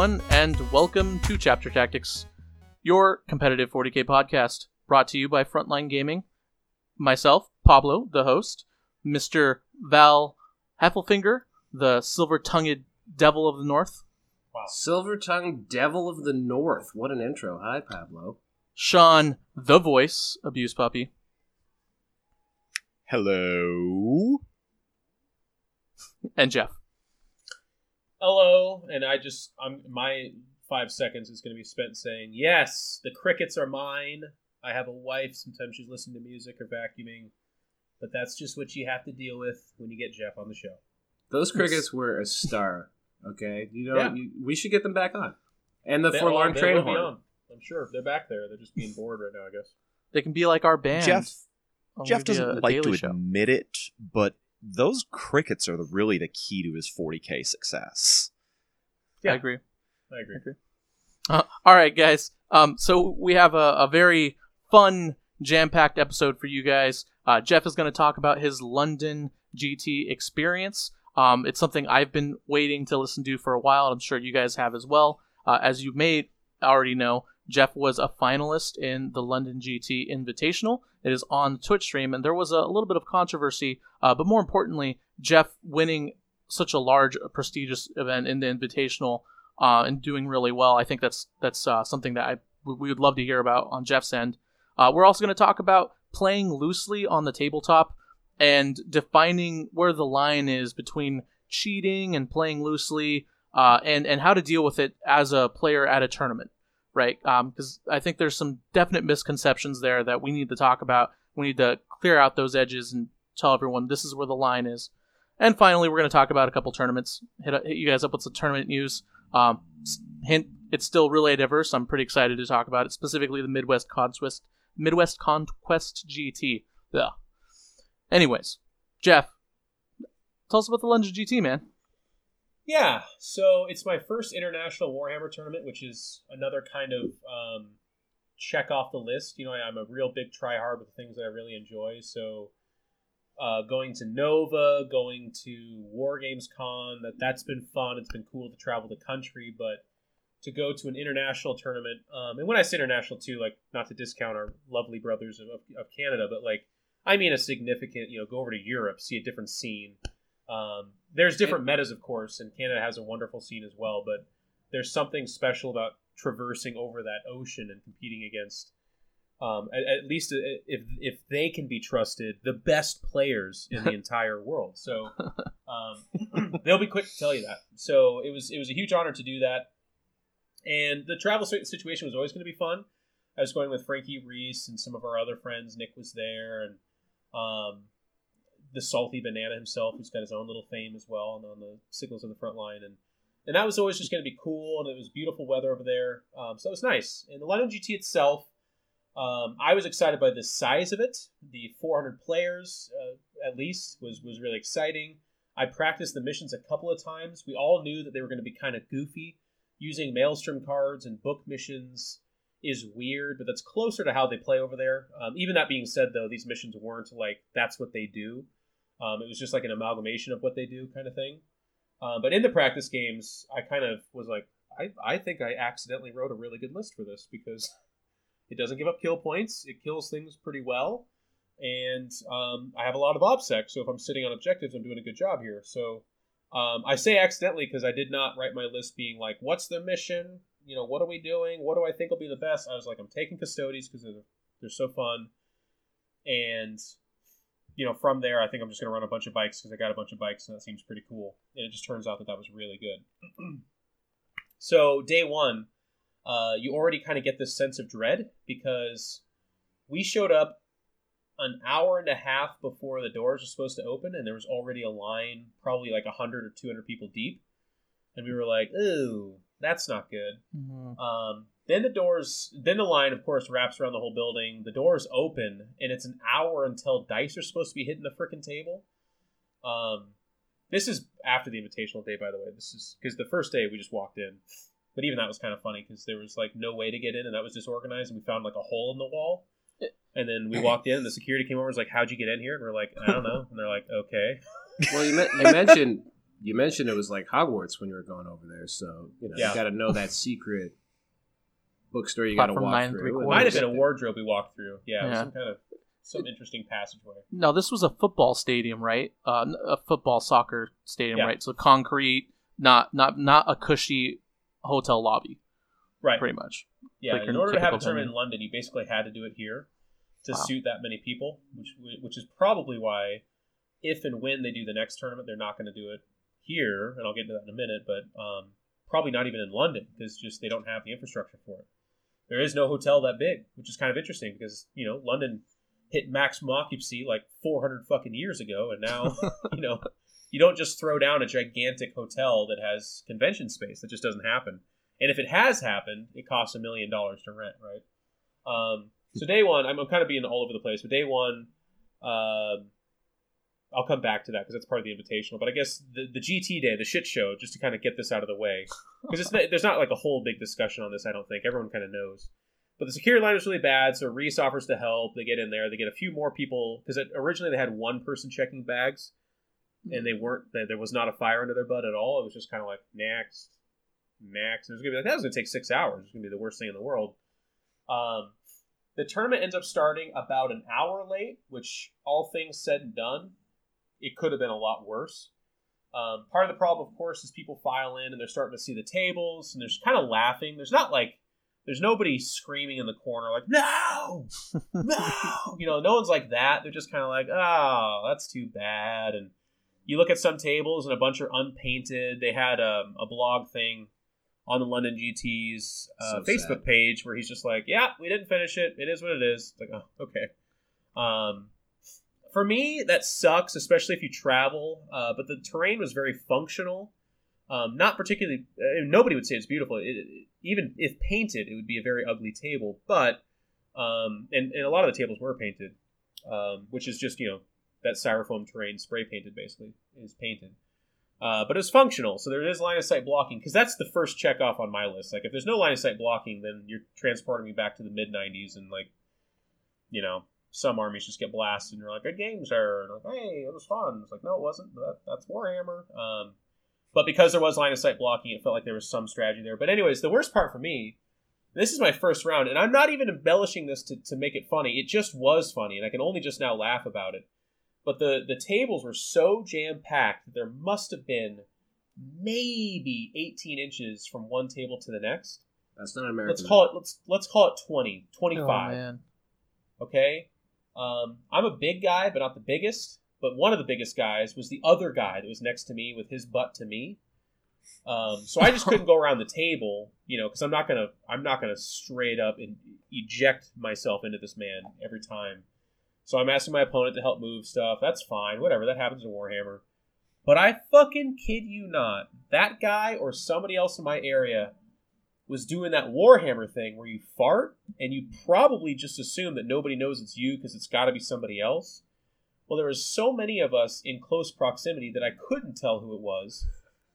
Everyone, and welcome to Chapter Tactics, your competitive 40k podcast, brought to you by Frontline Gaming. Myself, Pablo, the host, Mr. Val Heffelfinger, the silver tongued devil of the north, Wow. Silver tongued devil of the north. What an intro. Hi, Pablo. Sean, the voice, abuse puppy, Hello. and Jeff. Hello and i just i'm my five seconds is going to be spent saying yes the crickets are mine i have a wife sometimes she's listening to music or vacuuming but that's just what you have to deal with when you get jeff on the show Those crickets were a star. Okay, you know Yeah. you, we should get them back on. And the They- forlorn oh, they train will be horn. on. i'm sure they're back there they're just being bored right now i guess They can be like our band. Jeff on Jeff doesn't a like to show. admit it, but those crickets are the, really the key to his 40k success. Yeah. I agree. i agree Uh, all right, guys. Um, so we have a, a very fun, jam-packed episode for you guys. Uh, Jeff is going to talk about his London GT experience. Um, it's something I've been waiting to listen to for a while. and I'm sure you guys have as well. Uh, as you may already know, Jeff was a finalist in the London GT Invitational. It is on the Twitch stream, and there was a, little bit of controversy, uh, but more importantly, Jeff winning such a large, prestigious event in the Invitational uh, and doing really well. I think that's that's uh, something that I we would love to hear about on Jeff's end. Uh, we're also going to talk about playing loosely on the tabletop and defining where the line is between cheating and playing loosely, uh, and and how to deal with it as a player at a tournament, right? Because I think there's some definite misconceptions there that we need to talk about. We need to clear out those edges and tell everyone this is where the line is. And finally, we're going to talk about a couple tournaments. Hit, hit you guys up with some tournament news. Um, hint: it's still relay diverse. I'm pretty excited to talk about it, specifically the Midwest Conquest, Midwest Conquest GT. Yeah. Anyways, Jeff, tell us about the London GT, man. Yeah, so it's my first international Warhammer tournament, which is another kind of um, check off the list. You know, I, I'm a real big try hard with things that I really enjoy. So, uh, going to Nova, going to War Games Con, that that's been fun. It's been cool to travel the country, but to go to an international tournament, um, and when I say international too, like not to discount our lovely brothers of, of Canada, but like I mean a significant, you know, go over to Europe, see a different scene. Um, there's different metas, of course, and Canada has a wonderful scene as well. But there's something special about traversing over that ocean and competing against, um, at, at least if if they can be trusted, the best players in the entire world. So um, they'll be quick to tell you that. So it was it was a huge honor to do that, and the travel situation was always going to be fun. I was going with Frankie Reese and some of our other friends. Nick was there, and um, the salty banana himself, who's got his own little fame as well, and on the signals on the front line, and and that was always just going to be cool, and it was beautiful weather over there, um, so it was nice. And the London GT itself, um, I was excited by the size of it. The 400 players, uh, at least, was was really exciting. I practiced the missions a couple of times. We all knew that they were going to be kind of goofy. Using Maelstrom cards and book missions is weird, but that's closer to how they play over there. Um, even that being said, though, these missions weren't like that's what they do. Um, it was just like an amalgamation of what they do, kind of thing. Um, but in the practice games, I kind of was like, I, I think I accidentally wrote a really good list for this because it doesn't give up kill points. It kills things pretty well, and um, I have a lot of obsec. So if I'm sitting on objectives, I'm doing a good job here. So Um, I say accidentally because I did not write my list being like, "What's the mission? You know, what are we doing? What do I think will be the best?" I was like, "I'm taking Custodes because they're, they're so fun," and you know, from there, I think I'm just gonna run a bunch of bikes because I got a bunch of bikes and that seems pretty cool. And it just turns out that that was really good. so day one, uh, you already kind of get this sense of dread because we showed up an hour and a half before the doors were supposed to open, and there was already a line, probably like 100 or 200 people deep. And we were like, ooh, that's not good. Mhm. Um, then the doors, then the line, of course, wraps around the whole building. The doors open, and it's an hour until dice are supposed to be hitting the frickin' table. Um, this is after the invitational day, by the way. This is because the first day we just walked in, but even that was kind of funny because there was like no way to get in, and that was disorganized, and we found like a hole in the wall. And then we walked in, and the security came over and was like, "How'd you get in here?" And we're like, "I don't know." And they're like, "Okay." Well, you, me- you mentioned you mentioned it was like Hogwarts when you were going over there, so you know Yeah. you got to know that secret bookstore you got to Platform walk nine and three through. and Might have been a wardrobe we walked through. Yeah, it was Yeah. some kind of some interesting passageway. No, this was a football stadium, right? Uh, n- a football soccer stadium, Yeah. right? So concrete, not not not a cushy hotel lobby, Right. pretty much. Yeah, like in order to have a tournament venue. in London, you basically had to do it here to Wow. suit that many people, which which is probably why, if and when they do the next tournament, they're not going to do it here, and I'll get into that in a minute. But um, probably not even in London because just they don't have the infrastructure for it. There is no hotel that big, which is kind of interesting because you know London hit maximum occupancy like 400 fucking years ago, and now you know you don't just throw down a gigantic hotel that has convention space. That just doesn't happen. And if it has happened, it costs a million dollars to rent, right? Um, so day one, I'm, I'm kind of being all over the place, but day one, um, I'll come back to that because that's part of the invitational. But I guess the, the GT day, the shit show, just to kind of get this out of the way, because there's not like a whole big discussion on this. I don't think everyone kind of knows. But the security line was really bad, so Reese offers to help. They get in there, they get a few more people because originally they had one person checking bags, and they weren't. There there was not a fire under their butt at all. It was just kind of like next, next. And it was gonna be like that was gonna take six hours. It's gonna be the worst thing in the world. Um, the tournament ends up starting about an hour late, which, all things said and done, it could have been a lot worse. Um, part of the problem, of course, is people file in and they're starting to see the tables and there's kind of laughing. There's not like there's nobody screaming in the corner like no, no, you know, no one's like that. They're just kind of like, oh, that's too bad. And you look at some tables and a bunch are unpainted. They had um, a blog thing on the London GT's uh, So Facebook sad. page where he's just like, yeah, we didn't finish it. It is what it is. It's like, oh, okay. Um, for me, that sucks, especially if you travel. Uh, but the terrain was very functional. Um, not particularly. Uh, nobody would say it's beautiful. It, it- even if painted, it would be a very ugly table. But um, and, and a lot of the tables were painted, um, which is just you know that styrofoam terrain spray painted basically is painted. Uh, but it's functional, so there is line of sight blocking because that's the first check off on my list. Like if there's no line of sight blocking, then you're transporting me back to the mid '90s and like, you know, some armies just get blasted and you're like, "Good game, sir." And like, "Hey, it was fun." It's like, "No, it wasn't. That, that's Warhammer." Um, but because there was line of sight blocking, it felt like there was some strategy there. But anyways, the worst part for me, this is my first round, and I'm not even embellishing this to, to make it funny. It just was funny, and I can only just now laugh about it. But the the tables were so jam packed that there must have been maybe 18 inches from one table to the next. That's not American. Let's call it let's let's call it 20, Oh 25. man, Okay. Um, I'm a big guy, but not the biggest. But one of the biggest guys was the other guy that was next to me with his butt to me. Um, so I just couldn't go around the table, you know, because I'm not gonna I'm not gonna straight up and eject myself into this man every time. So I'm asking my opponent to help move stuff. That's fine, whatever. That happens in Warhammer. But I fucking kid you not, that guy or somebody else in my area was doing that Warhammer thing where you fart and you probably just assume that nobody knows it's you because it's got to be somebody else. Well, there was so many of us in close proximity that I couldn't tell who it was,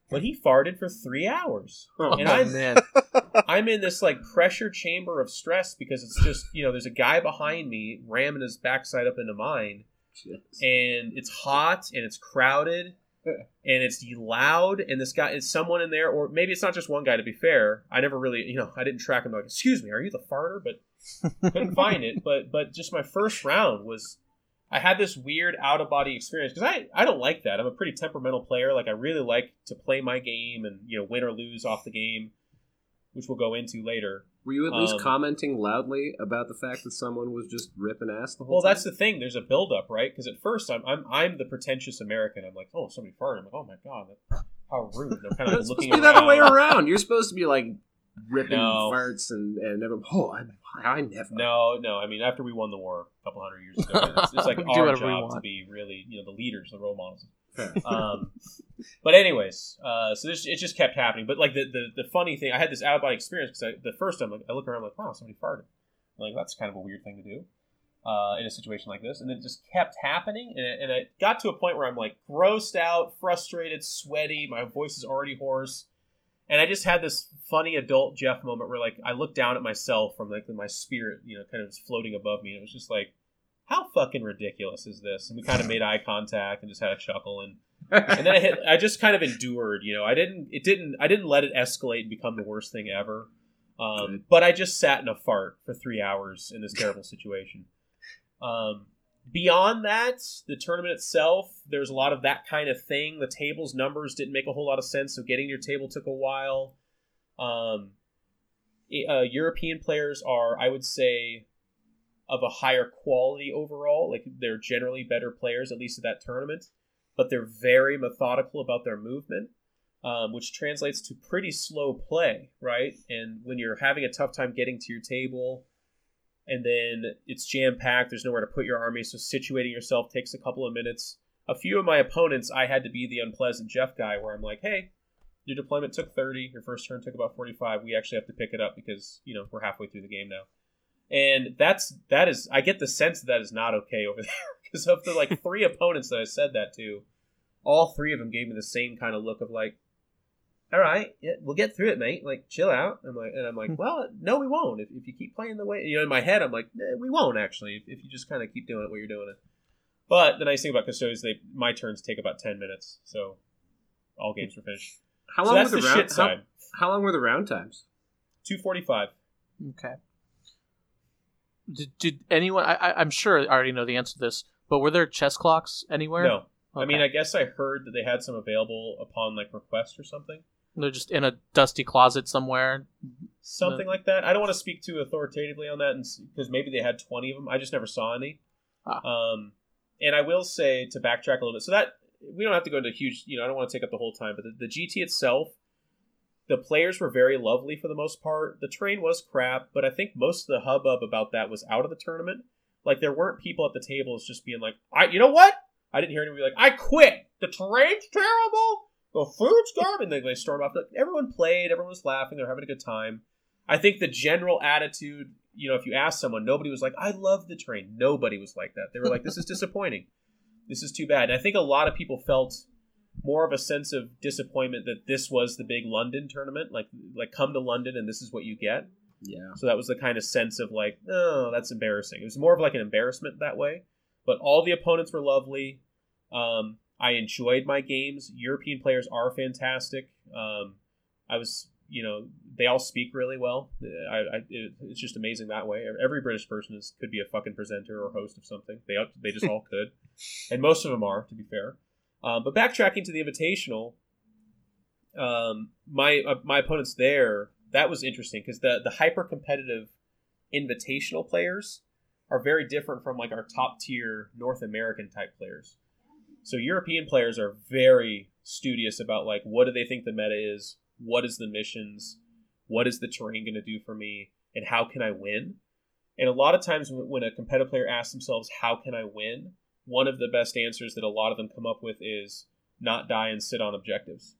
but he farted for three hours, Oh, and I'm man, I'm in this like pressure chamber of stress because it's just you know there's a guy behind me ramming his backside up into mine, Yes. and it's hot and it's crowded and it's loud and this guy is someone in there or maybe it's not just one guy to be fair i never really you know i didn't track him like excuse me are you the farter but couldn't find it but but just my first round was I had this weird out of body experience because I I don't like that. I'm a pretty temperamental player. Like I really like to play my game and you know win or lose off the game, which we'll go into later. Were you at least Um, commenting loudly about the fact that someone was just ripping ass the whole Well, time? that's the thing. There's a build up, right? Because at first I'm I'm I'm the pretentious American. I'm like, oh, somebody farted. I'm like, oh my god, that, how rude. And I'm kind of It's supposed looking to be the other way around. You're supposed to be like ripping No. farts and and. Oh, I, I never. No, no. I mean, after we won the war a couple hundred years ago, it's, it's like our job to be really, you know, the leaders, the role models. Um, but anyways, uh, so this it just kept happening. But like the the, the funny thing, I had this out of body experience because the first time like, I look around, I'm like, wow, somebody farted. I'm like that's kind of a weird thing to do uh, in a situation like this, and it just kept happening, and it, and it got to a point where I'm like grossed out, frustrated, sweaty. My voice is already hoarse. And I just had this funny adult Jeff moment where, like, I looked down at myself from like my spirit, you know, kind of floating above me, and it was just like, how fucking ridiculous is this? And we kind of made eye contact and just had a chuckle, and and then I hit, I just kind of endured, you know. I didn't, it didn't, I didn't let it escalate and become the worst thing ever. Um, but I just sat in a fart for three hours in this terrible situation. Um, beyond that, the tournament itself, there's a lot of that kind of thing. The tables numbers didn't make a whole lot of sense, so getting your table took a while. Um, uh, European players are, I would say, of a higher quality overall. Like they're generally better players, at least at that tournament, but they're very methodical about their movement. Um, which translates to pretty slow play, right? And when you're having a tough time getting to your table, and then it's jam packed. There's nowhere to put your army, so situating yourself takes a couple of minutes. A few of my opponents, I had to be the unpleasant Jeff guy, where I'm like, "Hey, your deployment took 30. Your first turn took about 45. We actually have to pick it up because you know we're halfway through the game now." And that's that is I get the sense that that is not okay over there because of the like three opponents that I said that to, all three of them gave me the same kind of look of like, all right, yeah, we'll get through it, mate. Like, chill out. I'm like, and I'm like, well, no, we won't. If, if you keep playing the way, you know, in my head, I'm like, eh, we won't actually. If, if you just kind of keep doing it what you're doing it. But the nice thing about custodians, they my turns take about ten minutes, so all games were finished. How So long that's were the the round? shit side. How, how long were the round times? Two forty-five. Okay. Did, did anyone? I, I'm sure I already know the answer to this, but were there chess clocks anywhere? No, I mean, I guess I heard that they had some available upon like request or something, they're just in a dusty closet somewhere. something No. like that. I don't want to speak too authoritatively on that, because maybe they had twenty of them. I just never saw any. Ah. Um, and I will say to backtrack a little bit, so that we don't have to go into huge. You know, I don't want to take up the whole time, but the, the GT itself, the players were very lovely for the most part. The terrain was crap, but I think most of the hubbub about that was out of the tournament. Like there weren't people at the tables just being like, "I, you know what? I didn't hear anybody be like, I quit. The terrain's terrible. The food's garbage." And they, they stormed off. Like, everyone played. Everyone was laughing. They're having a good time. I think the general attitude, you know, if you ask someone, nobody was like, "I love the terrain." Nobody was like that. They were like, "This is disappointing. This is too bad." And I think a lot of people felt more of a sense of disappointment that this was the big London tournament. Like, like come to London and this is what you get. Yeah. So that was the kind of sense of like, oh, that's embarrassing. It was more of like an embarrassment that way. But all the opponents were lovely. Um, I enjoyed my games. European players are fantastic. Um, I was, you know, they all speak really well. I, I it, it's just amazing that way. Every British person is could be a fucking presenter or host of something. They they just all could, and most of them are, to be fair. Um, but backtracking to the Invitational, um, my uh, my opponents there that was interesting because the the hyper competitive invitational players are very different from like our top tier North American type players. So European players are very studious about like what do they think the meta is, what is the missions, what is the terrain going to do for me, and how can I win. And a lot of times when a competitive player asks themselves how can I win, one of the best answers that a lot of them come up with is not die and sit on objectives.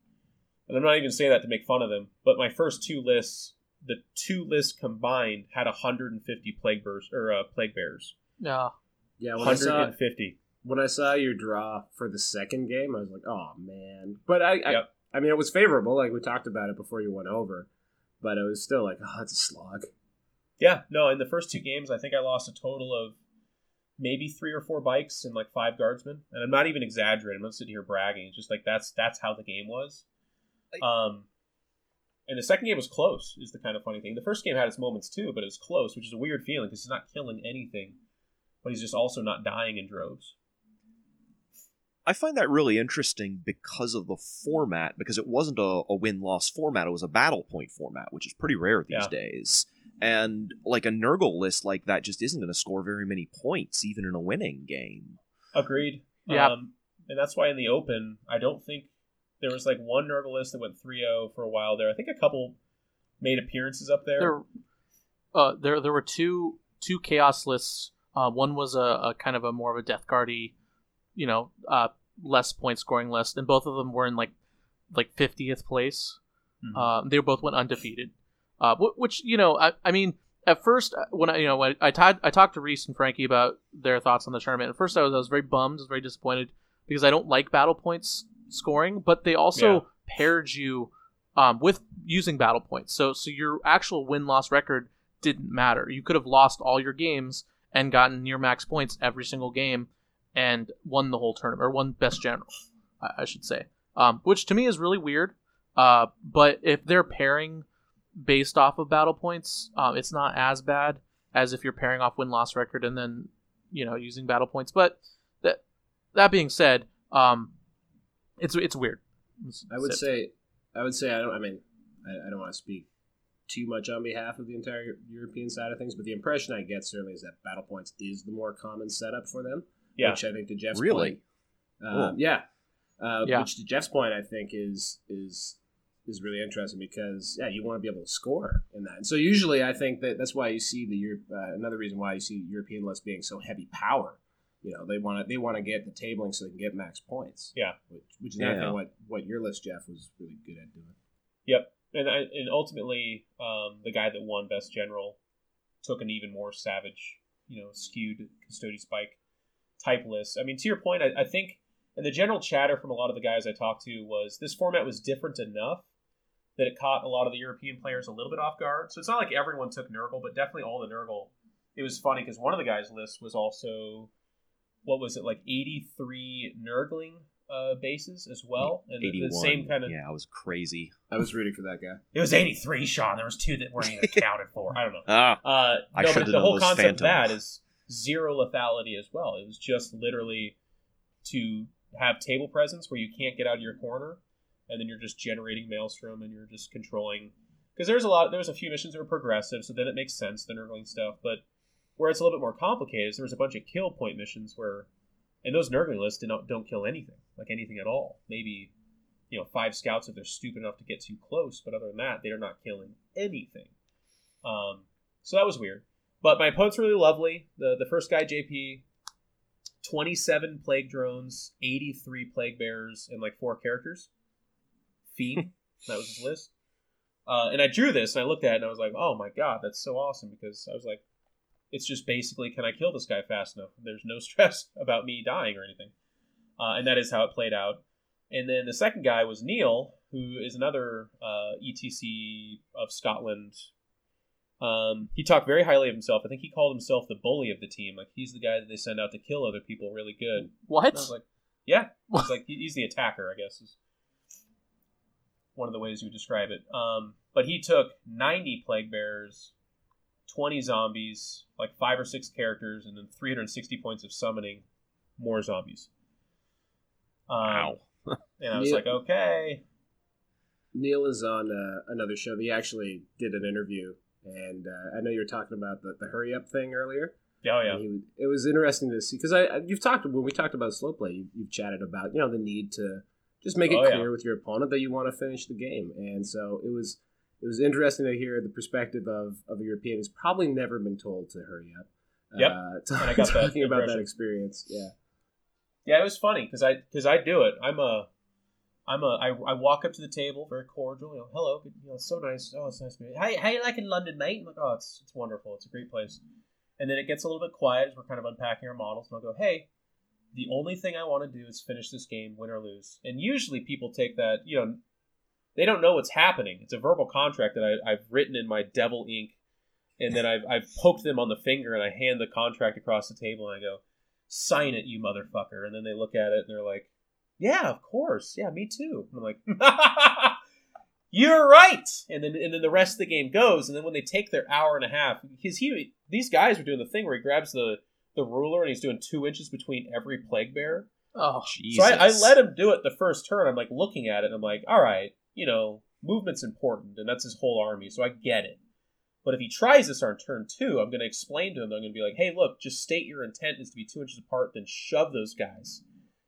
And I'm not even saying that to make fun of them, but my first two lists, the two lists combined had 150 plague bears or uh, plague bearers. Yeah. Yeah. When I saw 150. when I saw your draw for the second game, I was like, oh man. But I, I, Yep. I mean, it was favorable. Like we talked about it before you went over, but it was still like, oh, it's a slog. Yeah, no, in the first two games, I think I lost a total of maybe three or four bikes and like five guardsmen. And I'm not even exaggerating. I'm not sitting here bragging. It's just like that's that's how the game was. Um, and the second game was close. Is the kind of funny thing. The first game had its moments too, but it was close, which is a weird feeling because he's not killing anything. but he's just also not dying in droves. I find that really interesting because of the format, because it wasn't a, a win loss format, it was a battle point format, which is pretty rare these Yeah. days. And like a Nurgle list like that just isn't going to score very many points, even in a winning game. Agreed. Yeah. Um, and that's why in the open, I don't think there was like one Nurgle list that went 3-0 for a while there. I think a couple made appearances up there. There, uh, there, there were two two chaos lists. Uh, one was a, a kind of a more of a death guardy, you know, uh, less point scoring list, and both of them were in like like fiftieth place. Mhm. Uh, they both went undefeated, uh, wh- which you know, I, I mean, at first uh, when I you know when I, I, I talked to Reese and Frankie about their thoughts on the tournament. At first, I was I was very bummed, I was very disappointed because I don't like battle points scoring, but they also Yeah. paired you um, with using battle points. So so your actual win loss record didn't matter. You could have lost all your games and gotten near max points every single game and won the whole tournament or won best general, I, I should say. Um, which to me is really weird. Uh, but if they're pairing based off of battle points, um, it's not as bad as if you're pairing off win loss record and then you know using battle points. But that that being said, um, it's it's weird. It's- I would it's- say, I would say, I don't. I mean, I, I don't want to speak too much on behalf of the entire European side of things, but the impression I get certainly is that battle points is the more common setup for them. Yeah. Which I think to Jeff's Really? point, uh, Cool. yeah, uh, Yeah. which to Jeff's point, I think is is is really interesting because yeah, you want to be able to score in that. And so usually, I think that that's why you see the Europe. Uh, another reason why you see European lists being so heavy power. You know, they want to they want to get the tabling so they can get max points. Yeah. which, which is I think what what your list, Jeff, was really good at doing. Yep, and I, and ultimately, um, the guy that won best general took an even more savage, you know, skewed Custodes bike type list. I mean, to your point, I, I think, and the general chatter from a lot of the guys I talked to was this format was different enough that it caught a lot of the European players a little bit off guard. So it's not like everyone took Nurgle, but definitely all the Nurgle. It was funny because one of the guys' list was also what was it like eighty three Nurgling uh, bases as well, and 81. the same kind of Yeah, I was crazy. I was rooting for that guy. it was 83, Sean. There was two that weren't even accounted for. I don't know. Ah, Uh, I no, should've but the whole those concept of that is zero lethality as well. It was just literally to have table presence where you can't get out of your corner, and then you're just generating maelstrom and you're just controlling. Because there's a lot, there's a few missions that were progressive, so then it makes sense the nurgling stuff. But where it's a little bit more complicated is there was a bunch of kill point missions where, and those nurgling lists don't don't kill anything, like anything at all. Maybe you know five scouts if they're stupid enough to get too close, but other than that, they're not killing anything. Um, so that was weird. But my opponent's really lovely. The the first guy, JP, twenty seven plague drones, eighty three plague bearers, and like four characters. Fiend, that was his list. Uh, and I drew this and I looked at it and I was like, oh my god, that's so awesome because I was like, it's just basically, can I kill this guy fast enough? There's no stress about me dying or anything. Uh, and that is how it played out. And then the second guy was Neil, who is another uh, ETC of Scotland. Um, he talked very highly of himself. I think he called himself the bully of the team. Like he's the guy that they send out to kill other people really good. What? And I was like, yeah, he's like he's the attacker, I guess is one of the ways you would describe it. Um, but he took 90 plague bearers, 20 zombies, like five or six characters, and then 360 points of summoning more zombies. Um, Wow. And I was Yeah. like, okay, Neil is on uh, another show. He actually did an interview, and uh, I know you were talking about the, the hurry up thing earlier. oh yeah, he, it was interesting to see because I I- you've talked when we talked about slow play, you, you've chatted about you know the need to just make it Oh, yeah. clear with your opponent that you want to finish the game, and so it was it was interesting to hear the perspective of, of a European who's probably never been told to hurry up. Yep. Uh, And I got that talking about that experience. Yeah. Yeah, it was funny because I because I do it. I'm a I'm a I, I walk up to the table very cordial. You know, hello, you know, it's so nice. Oh, it's nice to meet you. How how you liking London, mate? I'm like, oh, it's it's wonderful. It's a great place. And then it gets a little bit quiet as we're kind of unpacking our models, and I'll go, hey, the only thing I want to do is finish this game, win or lose. And usually people take that, you know, they don't know what's happening. It's a verbal contract that I, I've written in my devil ink, and then I've I've poked them on the finger and I hand the contract across the table and I go, sign it, you motherfucker. And then they look at it and they're like, yeah, of course. Yeah, me too. And I'm like, you're right. And then and then the rest of the game goes. And then when they take their hour and a half, because he these guys were doing the thing where he grabs the the ruler and he's doing two inches between every plague bear. Oh, Jesus. So I, I let him do it the first turn. I'm like looking at it. I'm like, all right, you know, movement's important, and that's his whole army, so I get it. But if he tries this on turn two, I'm going to explain to him. I'm going to be like, hey, look, just state your intent is to be two inches apart, then shove those guys.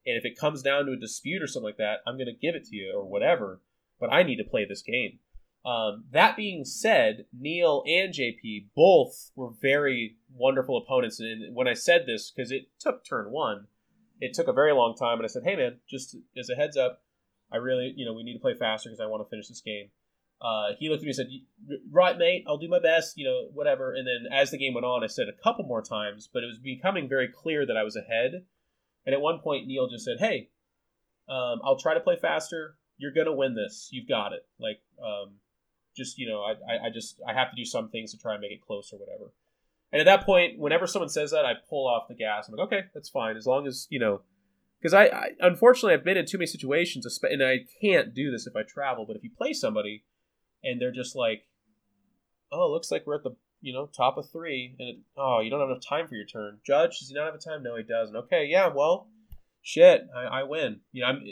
And if it comes down to a dispute or something like that, I'm going to give it to you or whatever. But I need to play this game. Um, that being said, Neil and JP both were very wonderful opponents. And when I said this, because it took turn one, it took a very long time. And I said, hey, man, just as a heads up, I really, you know, we need to play faster because I want to finish this game. Uh, he looked at me and said, right, mate, I'll do my best, you know, whatever. And then as the game went on, I said a couple more times, but it was becoming very clear that I was ahead. And at one point, Neil just said, hey, um, I'll try to play faster. You're going to win this. You've got it. Like, um, just, you know, I, I, just, I have to do some things to try and make it close or whatever. And at that point, whenever someone says that, I pull off the gas. I'm like, okay, that's fine. As long as, you know, because I, I, unfortunately I've been in too many situations, and I can't do this if I travel. But if you play somebody, and they're just like, "Oh, looks like we're at the you know top of three, and it, oh, you don't have enough time for your turn. Judge, does he not have a time? No, he doesn't. Okay, yeah, well, shit, I, I win. You know, I'm.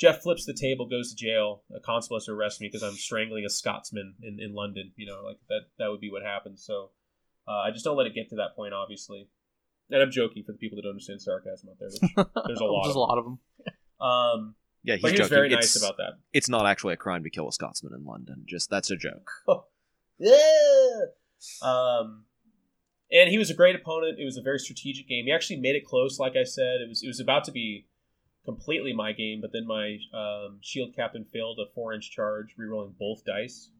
Jeff flips the table, goes to jail. A constable has to arrest me because I'm strangling a Scotsman in, in London. You know, like that that would be what happens. So uh, I just don't let it get to that point, obviously. And I'm joking for the people that don't understand sarcasm out there. Which there's a lot. There's of a lot of them. Um, yeah, he's but he was joking. very it's, nice about that. it's not actually a crime to kill a Scotsman in London. Just that's a joke. Yeah. Um, and he was a great opponent. It was a very strategic game. He actually made it close, like I said. It was it was about to be completely my game, but then my um, shield captain failed a four inch charge, rerolling both dice.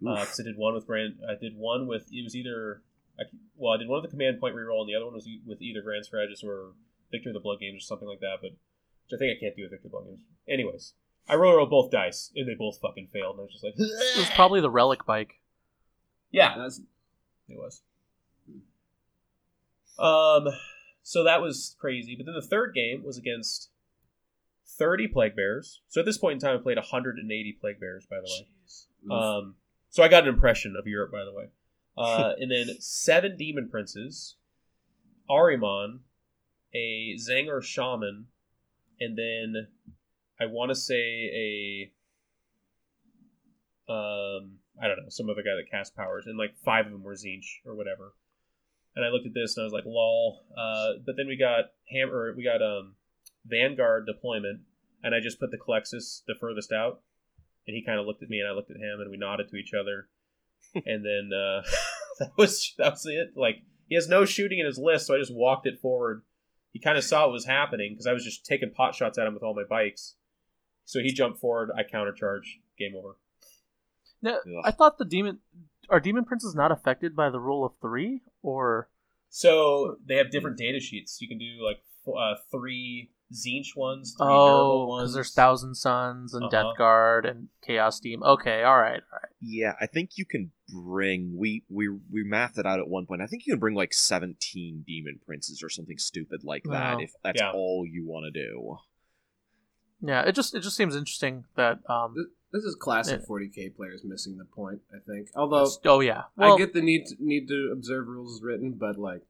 Because I did one with Grand, I did one with it was either, I, well, I did one with the command point reroll, and the other one was with either Grand Strategist or Victor of the Blood Games or something like that. But which I think I can't do with Victor of the Blood Games. Anyways, I rolled both dice, and they both fucking failed. And I was just like, It was probably the relic bike. yeah, It was. Um, so that was crazy. But then the third game was against 30 Plague Bears. So at this point in time, I played 180 Plague Bears, by the way. Um, so I got an impression of Europe, by the way. Uh, and then seven Demon Princes, Ahriman, a Tzaangor Shaman, and then I want to say a um, I don't know, some other guy that cast powers, and like five of them were Tzeentch or whatever. And I looked at this and I was like, lol. Uh, but then we got Hammer, we got um, Vanguard deployment, and I just put the Colexis the furthest out, and he kind of looked at me and I looked at him, and we nodded to each other, and then uh, that was that was it. Like he has no shooting in his list, so I just walked it forward. He kind of saw what was happening because I was just taking pot shots at him with all my bikes. So he jumped forward, I countercharge, game over. Now, Ugh. I thought the demon are demon princes not affected by the rule of three, or So they have different data sheets. You can do like uh, three Tzeentch ones, three oh, because there's Thousand Sons and Uh-huh. Death Guard and Chaos Team. Okay, all right, all right. Yeah, I think you can bring we we we mathed it out at one point. I think you can bring like 17 demon princes or something stupid like that Wow. if that's Yeah. all you want to do. Yeah, it just it just seems interesting that um. Th- This is classic Yeah. 40k players missing the point. I think. Although oh yeah, well, I get the need to, need to observe rules written, but like,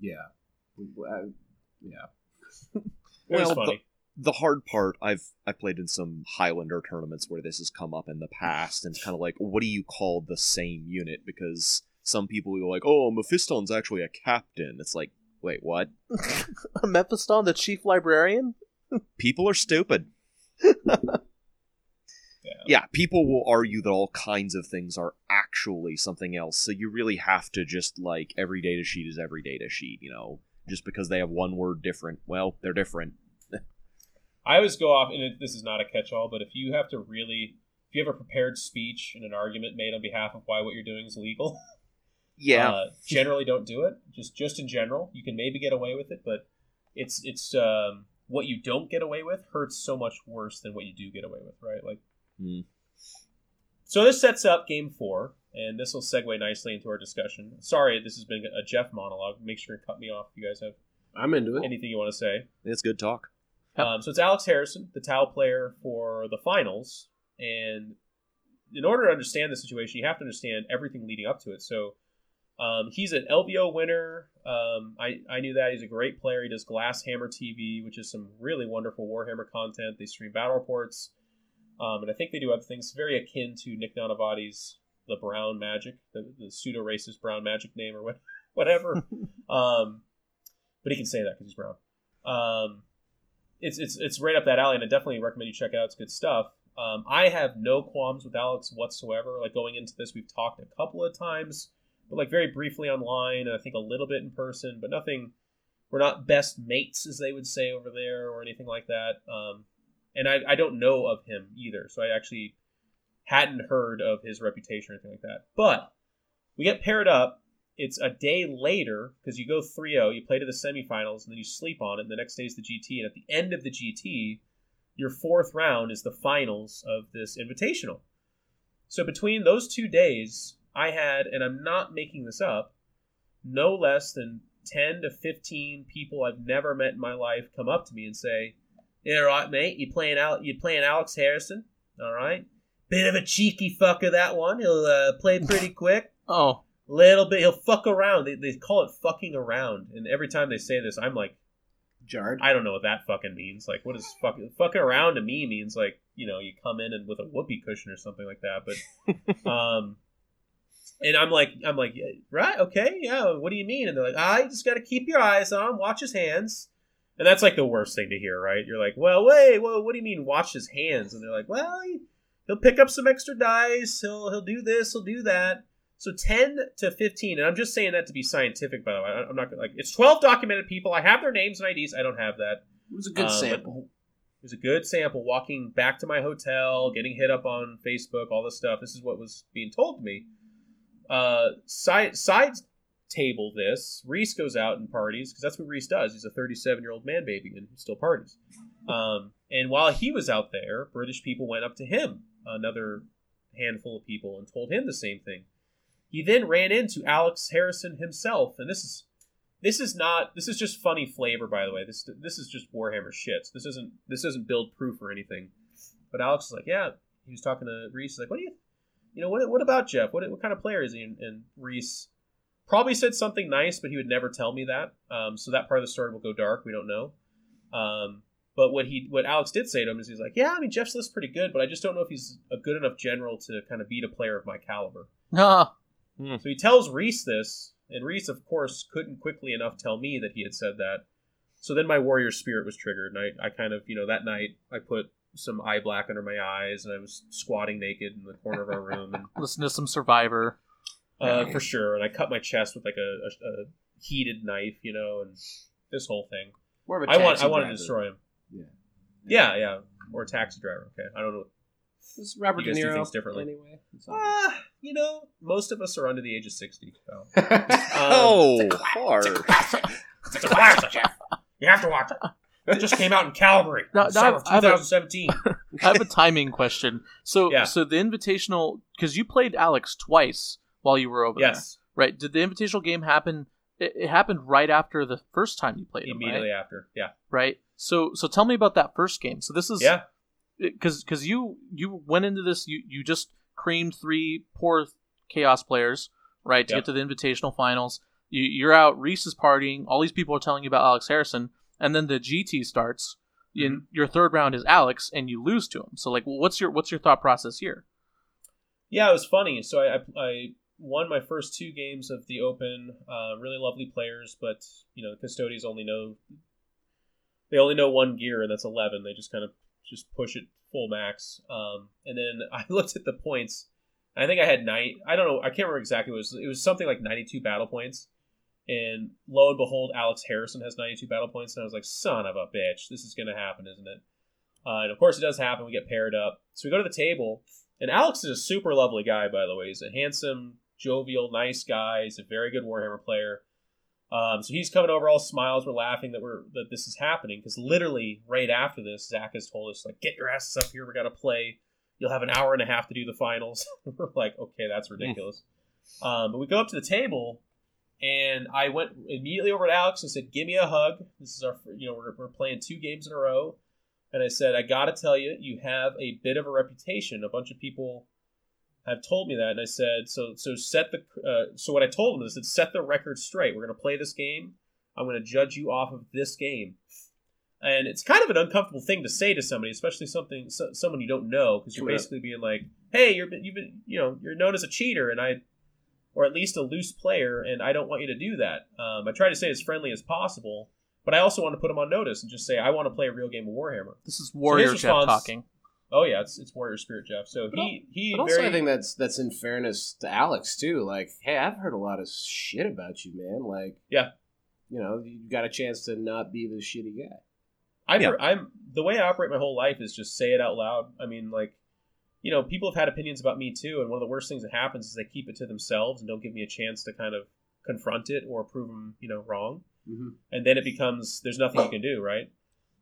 yeah, I- yeah. It was Well, funny. The hard part, I've I played in some Highlander tournaments where this has come up in the past, and it's kind of like, what do you call the same unit? Because some people go like, oh, Mephiston's actually a captain. It's like, wait, what? Mephiston, the chief librarian. People are stupid. Yeah. Yeah, people will argue that all kinds of things are actually something else. So you really have to just like every data sheet is every data sheet, you know. Just because they have one word different, well, they're different. I always go off, and it, this is not a catch-all, but if you have to really, if you have a prepared speech and an argument made on behalf of why what you're doing is legal, Yeah, uh, generally don't do it. Just just in general, you can maybe get away with it, but it's it's um, what you don't get away with hurts so much worse than what you do get away with, right? Like, Hmm. so this sets up game four, and this will segue nicely into our discussion. Sorry, this has been a Jeff monologue. Make sure to cut me off if you guys have I'm into it. anything you want to say. it's good talk. Um, so it's Alex Harrison, the Tau player for the finals, and in order to understand the situation, you have to understand everything leading up to it. So Um, he's an LVO winner. Um, I, I knew that. He's a great player. He does Glass Hammer TV, which is some really wonderful Warhammer content. They stream battle reports. Um, and I think they do other things very akin to Nick Nanavati's The Brown Magic, the, the pseudo racist Brown Magic name or what, whatever. um, but he can say that because he's brown. Um, it's, it's, it's right up that alley, and I definitely recommend you check it out. It's good stuff. Um, I have no qualms with Alex whatsoever. Like going into this, we've talked a couple of times but like very briefly online, and I think a little bit in person, but nothing. We're not best mates, as they would say over there, or anything like that. Um, and I, I don't know of him either, so I actually hadn't heard of his reputation or anything like that. But we get paired up. It's a day later because you go 3 0, you play to the semifinals, and then you sleep on it, and the next day is the GT. And at the end of the GT, your fourth round is the finals of this invitational. So between those two days, I had, and I'm not making this up, no less than 10 to 15 people I've never met in my life come up to me and say, "Yeah, right, mate. You playing out? You playing Alex Harrison? All right. Bit of a cheeky fucker that one. He'll uh, play pretty quick. Oh, Little bit. He'll fuck around. They, they call it fucking around. And every time they say this, I'm like, Jarred. I don't know what that fucking means. Like, what is fucking fucking around to me means like you know you come in and with a whoopee cushion or something like that. But um, and I'm like, I'm like, right, okay, yeah. What do you mean? And they're like, I just got to keep your eyes on, him, watch his hands. And that's like the worst thing to hear, right? You're like, well, wait, well, what do you mean, watch his hands? And they're like, well, he, he'll pick up some extra dice. He'll he'll do this. He'll do that. So ten to fifteen, and I'm just saying that to be scientific, by the way. I'm not like it's twelve documented people. I have their names and IDs. I don't have that. It was a good Um, sample. It was a good sample. Walking back to my hotel, getting hit up on Facebook, all this stuff. This is what was being told to me. Uh, side side table this. Reese goes out and parties because that's what Reese does. He's a 37 year old man baby and he still parties. Um, and while he was out there, British people went up to him, another handful of people, and told him the same thing. He then ran into Alex Harrison himself, and this is this is not this is just funny flavor by the way. This this is just warhammer shit this isn't this isn't build proof or anything. But alex is like yeah he was talking to reese. He's like what do you you know what, what about jeff? What, what kind of player is he? And, and reese probably said something nice but he would never tell me that. Um, so that part of the story will go dark. We don't know. Um, but what he what alex did say to him is he's like yeah i mean jeff's list pretty good but i just don't know if he's a good enough general to kind of beat a player of my caliber ah, so he tells Reese this, and Reese, of course, couldn't quickly enough tell me that he had said that. So then my warrior spirit was triggered, and I, I kind of, you know, that night I put some eye black under my eyes, and I was squatting naked in the corner of our room, and listen to some Survivor. uh, for sure. And I cut my chest with like a, a, a heated knife, you know, and this whole thing. More of a I want, I wanted to destroy him. Yeah. Yeah, yeah, or a taxi driver. Okay, I don't know. It's Robert You De guys do Niro things differently. Anyway. It's all- Ah, you know, most of us are under the age of sixty. So. oh, hard. It's a classic, Jeff. You have to watch it. It just came out in Calgary, No, in no, summer of I have a- 2017. I have a timing question. So, Yeah. so the invitational because you played Alex twice while you were over there, yes, right? Did the invitational game happen? It, it happened right after the first time you played immediately right? after. Yeah, right? So, so tell me about that first game. So this is yeah, because because you you went into this you you just creamed three poor chaos players right to Yep. get to the invitational finals you, you're out reese is partying all these people are telling you about alex harrison and then the gt starts Mm-hmm. in your third round is alex and you lose to him so like what's your what's your thought process here yeah. It was funny. So I, I, I won my first two games of the Open. Uh, really lovely players, but you know, the custodians only know they only know one gear, and that's eleven. They just kind of just push it full max. Um, and then I looked at the points. I think I had nine. I don't know. I can't remember exactly. It was it was something like ninety-two battle points. And lo and behold, Alex Harrison has 92 battle points. And I was like, son of a bitch, this is going to happen, isn't it? Uh, and of course, it does happen. We get paired up. So we go to the table. And Alex is a super lovely guy, by the way. He's a handsome, jovial, nice guy. He's a very good Warhammer player. Um, so he's coming over, all smiles. We're laughing that we're that this is happening because literally right after this, Zach has told us like, "Get your asses up here. We got to play. You'll have an hour and a half to do the finals." we're like, "Okay, that's ridiculous." Um, but we go up to the table, and I went immediately over to Alex and said, "Give me a hug. This is our, you know, we're, we're playing two games in a row." And I said, "I got to tell you, you have a bit of a reputation. A bunch of people have told me that, and I said, so so set the uh, so what I told them is, that set the record straight. We're going to play this game. I'm going to judge you off of this game, and it's kind of an uncomfortable thing to say to somebody, especially something so, someone you don't know, because you're Yeah. basically being like, hey, you're you've been you know you're known as a cheater, and I or at least a loose player, and I don't want you to do that. Um, I try to say as friendly as possible, but I also want to put them on notice and just say I want to play a real game of Warhammer. This is Warrior Jeff response- talking. Oh yeah, it's it's Warrior Spirit Jeff. So But he he But also, very I think that's that's in fairness to Alex too. Like, hey, I've heard a lot of shit about you, man. Like, Yeah. you know, you got a chance to not be the shitty guy. I'm, Yeah. I'm the way I operate my whole life is just say it out loud. I mean, like, you know, people have had opinions about me too, and one of the worst things that happens is they keep it to themselves and don't give me a chance to kind of confront it or prove them, you know, wrong. Mm-hmm. And then it becomes there's nothing you can do, right?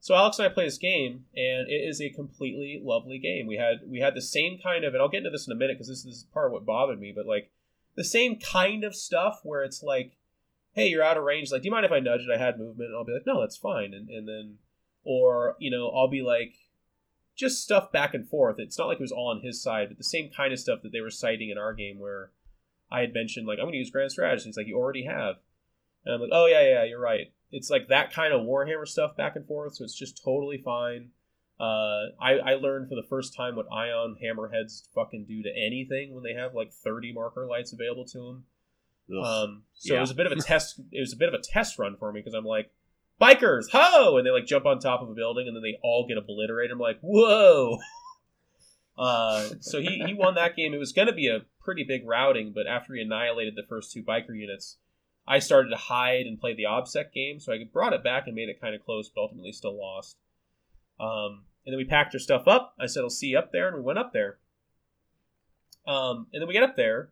So Alex and I play this game, and it is a completely lovely game. We had we had the same kind of, and I'll get into this in a minute because this is part of what bothered me, but like the same kind of stuff where it's like, hey, you're out of range. Like, do you mind if I nudge it? I had movement, and I'll be like, no, that's fine, and and then or you know i'll be like just stuff back and forth it's not like it was all on his side but the same kind of stuff that they were citing in our game where i had mentioned like i'm going to use grand strategy he's like you already have and i'm like oh yeah yeah you're right it's like that kind of warhammer stuff back and forth so it's just totally fine uh, I, I learned for the first time what ion hammerheads fucking do to anything when they have like 30 marker lights available to them Ugh. um, so Yeah. it was a bit of a test. It was a bit of a test run for me because I'm like, bikers, ho! And they like jump on top of a building and then they all get obliterated. I'm like, whoa. Uh, so he, he won that game. It was going to be a pretty big routing, but after he annihilated the first two biker units, I started to hide and play the OBSEC game. So I brought it back and made it kind of close, but ultimately still lost. Um, and then we packed our stuff up. I said, I'll see you up there. And we went up there. Um, and then we get up there,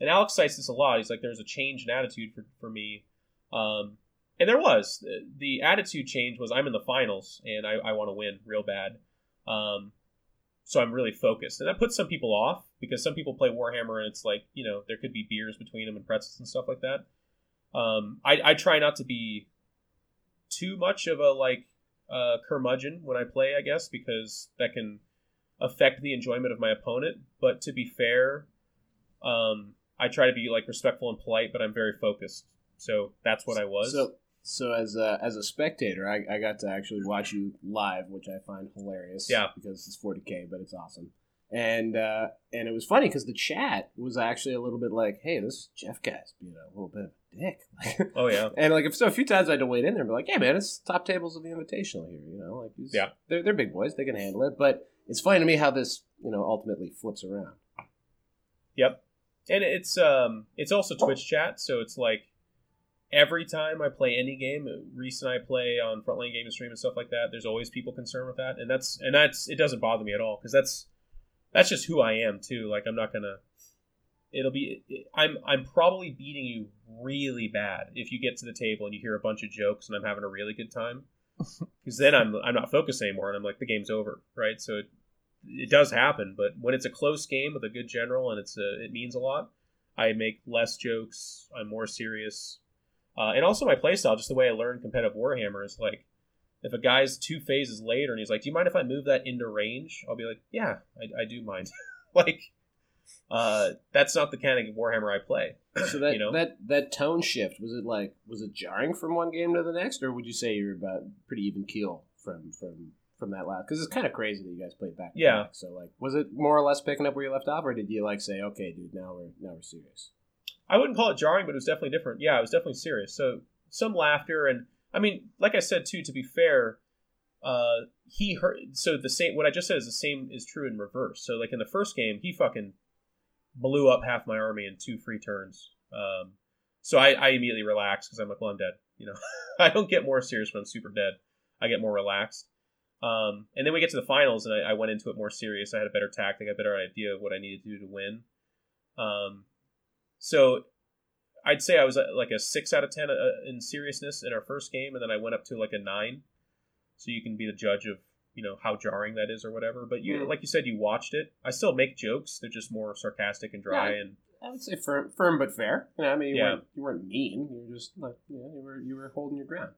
and Alex cites this a lot. He's like, "There's a change in attitude for, for me," um, and there was. The, attitude change was, "I'm in the finals, and I, I want to win real bad." Um, so I'm really focused, and that puts some people off because some people play Warhammer, and it's like you know there could be beers between them and pretzels and stuff like that. Um, I, I try not to be too much of a like uh, curmudgeon when I play, I guess, because that can affect the enjoyment of my opponent. But to be fair, um, I try to be like respectful and polite, but I'm very focused. So that's what I was. So, so as a, as a spectator, I, I got to actually watch you live, which I find hilarious. Yeah. because it's 40k, but it's awesome. And uh, and it was funny because the chat was actually a little bit like, "Hey, this Jeff guy's being a little bit dick." oh yeah, and like, if so a few times I had to wait in there and be like, "Hey, man, it's top tables of the Invitational here. You know, like, these, Yeah. they're they're big boys, they can handle it." But it's funny to me how this, you know, ultimately flips around. yep. And it's um it's also Twitch chat, so it's like every time I play any game, Reese and I play on Frontline Game and Stream and stuff like that. There's always people concerned with that, and that's and that's it doesn't bother me at all because that's that's just who I am too. Like I'm not gonna. It'll be. I'm I'm probably beating you really bad if you get to the table and you hear a bunch of jokes and I'm having a really good time. Because then I'm I'm not focused anymore and I'm like the game's over, right? So it, it does happen, but when it's a close game with a good general and it's a, it means a lot, I make less jokes. I'm more serious, uh, and also my playstyle, just the way I learned competitive Warhammer is like, if a guy's two phases later and he's like, "Do you mind if I move that into range?" I'll be like, "Yeah, I, I do mind." like, uh, that's not the kind of Warhammer I play. So that You know? that that tone shift was it like was it jarring from one game to the next, or would you say you're about pretty even keel from from from that last? Because it's kind of crazy that you guys played back. Yeah. back. So like, was it more or less picking up where you left off, or did you like say, okay, dude, now we're now we're serious? I wouldn't call it jarring, but it was definitely different. Yeah, it was definitely serious. So some laughter, and I mean, like I said too. To be fair, uh, he heard. So the same. What I just said is the same is true in reverse. So like in the first game, he fucking blew up half my army in two free turns. Um, so I, I immediately relaxed because I'm like, well, I'm dead. You know, I don't get more serious when I'm super dead. I get more relaxed. Um, and then we get to the finals, and I, I went into it more serious. I had a better tactic, a better idea of what I needed to do to win. Um, so I'd say I was at like a six out of ten uh, in seriousness in our first game, and then I went up to like a nine. So you can be the judge of you know how jarring that is or whatever. But you, Mm. like you said, you watched it. I still make jokes; they're just more sarcastic and dry. Yeah. And I would say firm, firm but fair. You know, I mean, you, Yeah. weren't, you weren't mean. You were just like, you know, you were you were holding your ground.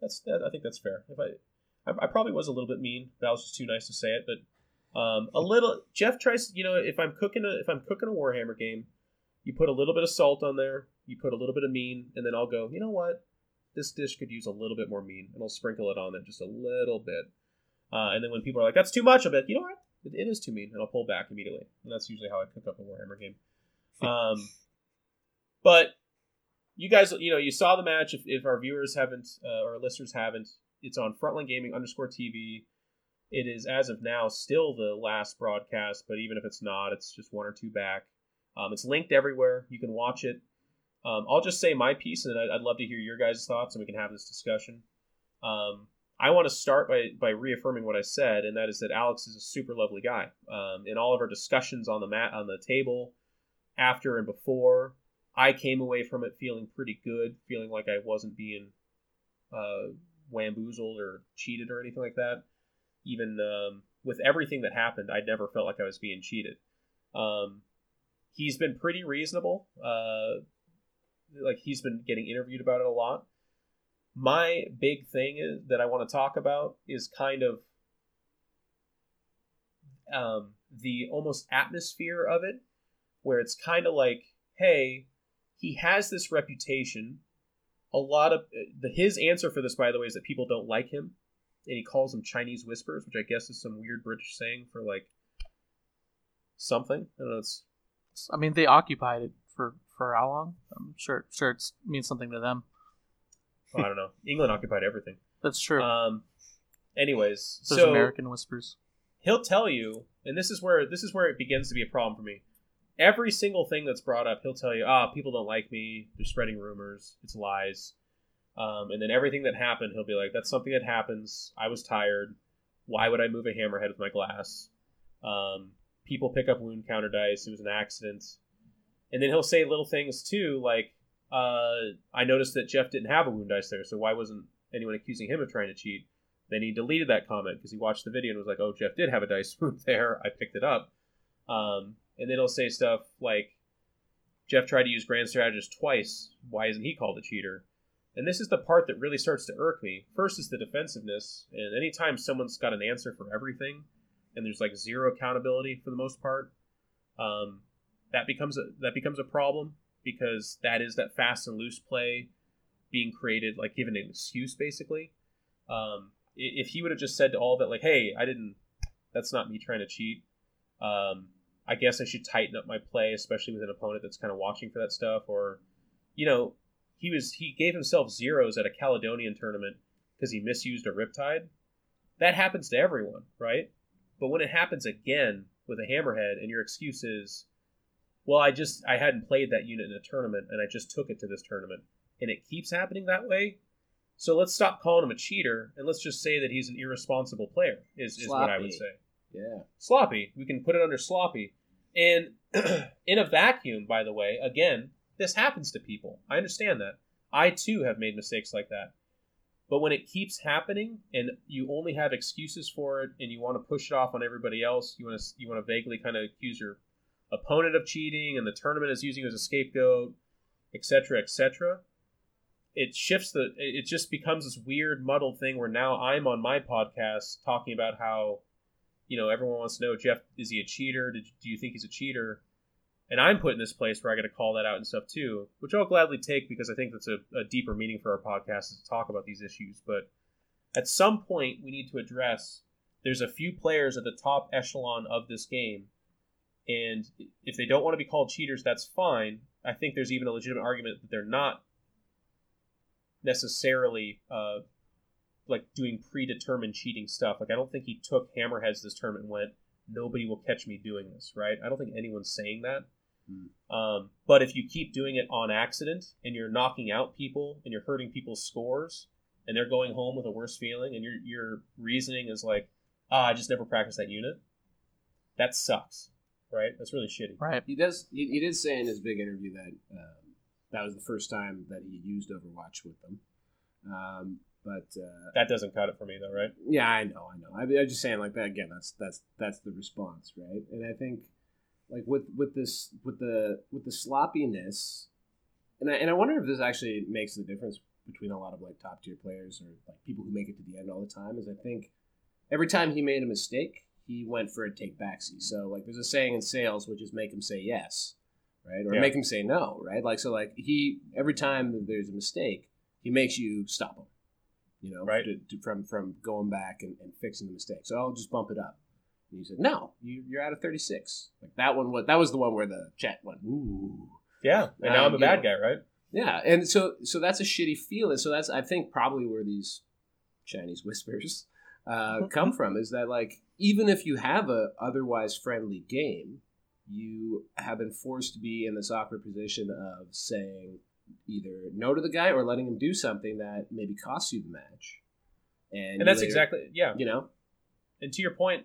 that's that, I think that's fair. If I, I, I probably was a little bit mean, but I was just too nice to say it. But Um, a little Jeff tries, you know, if I'm cooking a if I'm cooking a Warhammer game, you put a little bit of salt on there, you put a little bit of mean, and then I'll go, you know what, this dish could use a little bit more mean, and I'll sprinkle it on there just a little bit. Uh, and then when people are like, that's too much of it, you know what, it, it is too mean, and I'll pull back immediately. And that's usually how I cook up a Warhammer game. Um, but you guys, you know, you saw the match. If, if our viewers haven't uh, or listeners haven't, it's on Frontline Gaming underscore TV. It is as of now still the last broadcast, but even if it's not, it's just one or two back. Um, it's linked everywhere. You can watch it. Um, I'll just say my piece, and I'd, I'd, love to hear your guys' thoughts, and we can have this discussion. Um, I want to start by, by reaffirming what I said, and that is that Alex is a super lovely guy. Um, in all of our discussions on the mat, on the table, after and before, I came away from it feeling pretty good, feeling like I wasn't being uh, wamboozled or cheated or anything like that. Even um, with everything that happened, I never felt like I was being cheated. Um, he's been pretty reasonable. Uh, like he's been getting interviewed about it a lot. My big thing is that I want to talk about is kind of um, the almost atmosphere of it, where it's kind of like, hey, he has this reputation. A lot of the, his answer for this, by the way, is that people don't like him, and he calls them Chinese whispers, which I guess is some weird British saying for like something. I know. It's, I mean, they occupied it for for how long? I'm sure sure it means something to them. I don't know. England occupied everything. That's true. Um. Anyways, There's so American whispers. he'll tell you, and this is where this is where it begins to be a problem for me. Every single thing that's brought up, he'll tell you, "Ah, people don't like me. They're spreading rumors. It's lies." Um, and then everything that happened, he'll be like, "That's something that happens. I was tired. Why would I move a hammerhead with my glass? Um, people pick up wound counter dice. It was an accident." And then he'll say little things too, like, uh, "I noticed that Jeff didn't have a wound dice there, so why wasn't anyone accusing him of trying to cheat?" Then he deleted that comment because he watched the video and was like, "Oh, Jeff did have a dice wound there. I picked it up." Um, and then he'll say stuff like, Jeff tried to use Grand Strategist twice. Why isn't he called a cheater? And this is the part that really starts to irk me. First is the defensiveness, and anytime someone's got an answer for everything, and there's like zero accountability for the most part, um, that becomes a that becomes a problem because that is that fast and loose play being created, like given an excuse basically. Um, if he would have just said to all of it, like, "Hey, I didn't. That's not me trying to cheat." Um, I guess I should tighten up my play, especially with an opponent that's kind of watching for that stuff. Or, you know, he was he gave himself zeros at a Caledonian tournament because he misused a Riptide. That happens to everyone, right? But when it happens again with a Hammerhead, and your excuse is, well, I just I hadn't played that unit in a tournament, and I just took it to this tournament, and it keeps happening that way. So let's stop calling him a cheater, and let's just say that he's an irresponsible player. Is is what I would say Yeah. sloppy. We can put it under sloppy. And in a vacuum, by the way, again, this happens to people. I understand that. I too have made mistakes like that. But when it keeps happening and you only have excuses for it and you want to push it off on everybody else, you want to you want to vaguely kind of accuse your opponent of cheating and the tournament is using as a scapegoat, etc., etc. It shifts the it just becomes this weird muddled thing where now I'm on my podcast talking about how you know, everyone wants to know, Jeff, is he a cheater? Did, do you think he's a cheater? And I'm put in this place where I got to call that out and stuff too, which I'll gladly take because I think that's a, a deeper meaning for our podcast is to talk about these issues. But at some point, we need to address there's a few players at the top echelon of this game. And if they don't want to be called cheaters, that's fine. I think there's even a legitimate argument that they're not necessarily uh, like doing predetermined cheating stuff. Like I don't think he took hammerheads this tournament and went, nobody will catch me doing this, right? I don't think anyone's saying that. Hmm. Um, but if you keep doing it on accident and you're knocking out people and you're hurting people's scores and they're going home with a worse feeling and your your reasoning is like, ah, I just never practiced that unit. That sucks, right? That's really shitty. Right. He does. He, he did say in his big interview that um, that was the first time that he used Overwatch with them. Um, but uh, That doesn't cut it for me though, right? yeah, I know, I know. I, I'm just saying like that again. That's that's that's the response, right? And I think like with with this with the with the sloppiness, and I and I wonder if this actually makes the difference between a lot of like top tier players or like people who make it to the end all the time. Is I think every time he made a mistake, he went for a take backseat. So like there's a saying in sales which is make him say yes, right, or Yeah. make him say no, right? Like so like he every time there's a mistake, he makes you stop him, you know, Right. to, to, from from going back and, and fixing the mistake. So I'll just bump it up. And he said, "No, you, you're out of 36." Like that one. was that was the one where the chat went, "Ooh." Yeah, and now Um, I'm a bad know. guy, right? Yeah, and so so that's a shitty feeling. So that's I think probably where these Chinese whispers uh, come from is that like even if you have a otherwise friendly game, you have been forced to be in this awkward position of saying either no to the guy or letting him do something that maybe costs you the match. And, And that's later- exactly yeah. you know And to your point,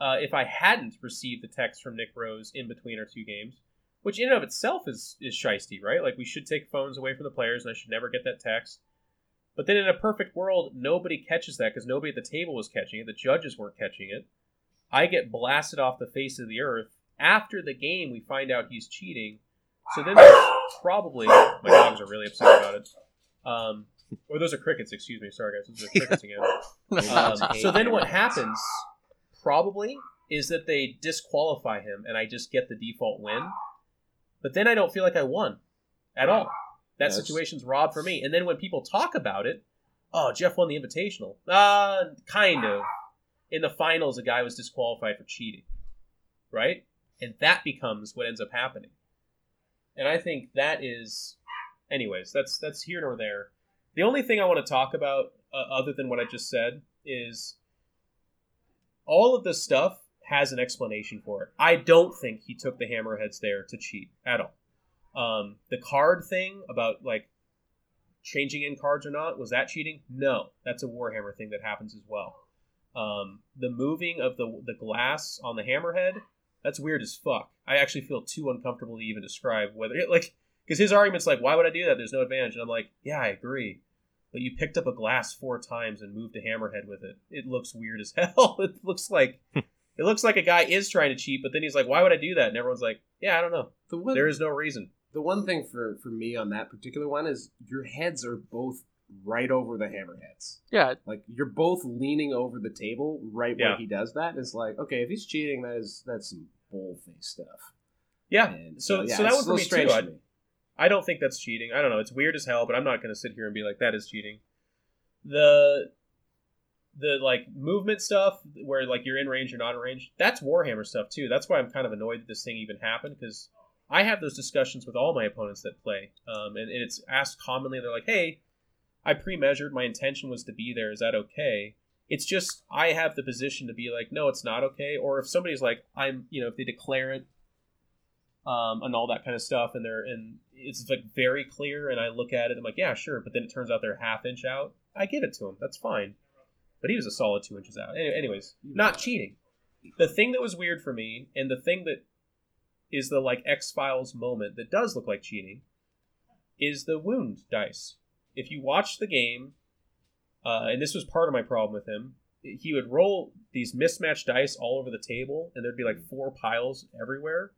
uh, if I hadn't received the text from Nick Rose in between our two games, which in and of itself is is shisty, right? Like we should take phones away from the players, and I should never get that text. But then in a perfect world, nobody catches that because nobody at the table was catching it. The judges weren't catching it. I get blasted off the face of the earth. After the game, we find out he's cheating. So then there's probably my dogs are really upset about it. Um, or those are crickets. Excuse me. Sorry guys, those are crickets again. Um, so then what happens probably is that they disqualify him and I just get the default win. But then I don't feel like I won at all. That That's- situation's robbed for me. And then when people talk about it, oh, Jeff won the invitational. Uh, kind of. In the finals, a guy was disqualified for cheating. Right? And that becomes what ends up happening. And I think that is anyways, that's that's here nor there. The only thing I want to talk about, uh, other than what I just said, is all of this stuff has an explanation for it. I don't think he took the hammerheads there to cheat at all. Um, the card thing about like changing in cards or not was that cheating? No, that's a Warhammer thing that happens as well. Um, the moving of the the glass on the hammerhead that's weird as fuck. I actually feel too uncomfortable to even describe whether it, like because his argument's like, why would I do that? There's no advantage, and I'm like, yeah, I agree. But you picked up a glass four times and moved a hammerhead with it. It looks weird as hell. it looks like it looks like a guy is trying to cheat, but then he's like, why would I do that? And everyone's like, yeah, I don't know. the one, There is no reason. The one thing for for me on that particular one is your heads are both right over the hammerheads. Yeah, Like you're both leaning over the table right where Yeah. he does that. It's like, okay, if he's cheating, that is that's some bullface stuff. Yeah. And So yeah, so that it's one a me little strange too. to I, me. I don't think that's cheating. I don't know. It's weird as hell, but I'm not going to sit here and be like that is cheating. The the like movement stuff where like you're in range or not in range, that's Warhammer stuff too. That's why I'm kind of annoyed that this thing even happened because I have those discussions with all my opponents that play, um, and, and it's asked commonly. They're like, "Hey, I pre-measured. My intention was to be there. Is that okay?" It's just I have the position to be like, "No, it's not okay." Or if somebody's like, "I'm," you know, if they declare it um, and all that kind of stuff, and they're and it's like very clear, and I look at it, I'm like, yeah, sure, but then it turns out they're half inch out. I give it to him. That's fine. But he was a solid two inches out. Anyways, not cheating. The thing that was weird for me, and the thing that is the like X Files moment that does look like cheating, is the wound dice. If you watch the game, uh, and this was part of my problem with him, he would roll these mismatched dice all over the table, and there'd be like four piles everywhere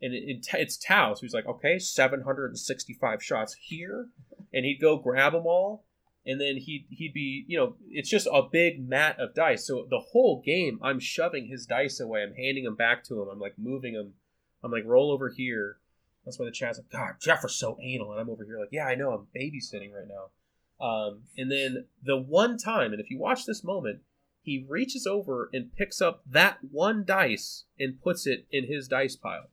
and it, it, it's Tau. So he's like, okay, 765 shots here, and he'd go grab them all, and then he'd he'd be, you know, it's just a big mat of dice. So the whole game, I'm shoving his dice away. I'm handing them back to him. I'm like moving them. I'm like, roll over here. That's why the chat's like, God, Jeff is so anal, and I'm over here like, yeah, I know, I'm babysitting right now. Um, and then the one time, and if you watch this moment, he reaches over and picks up that one dice and puts it in his dice pile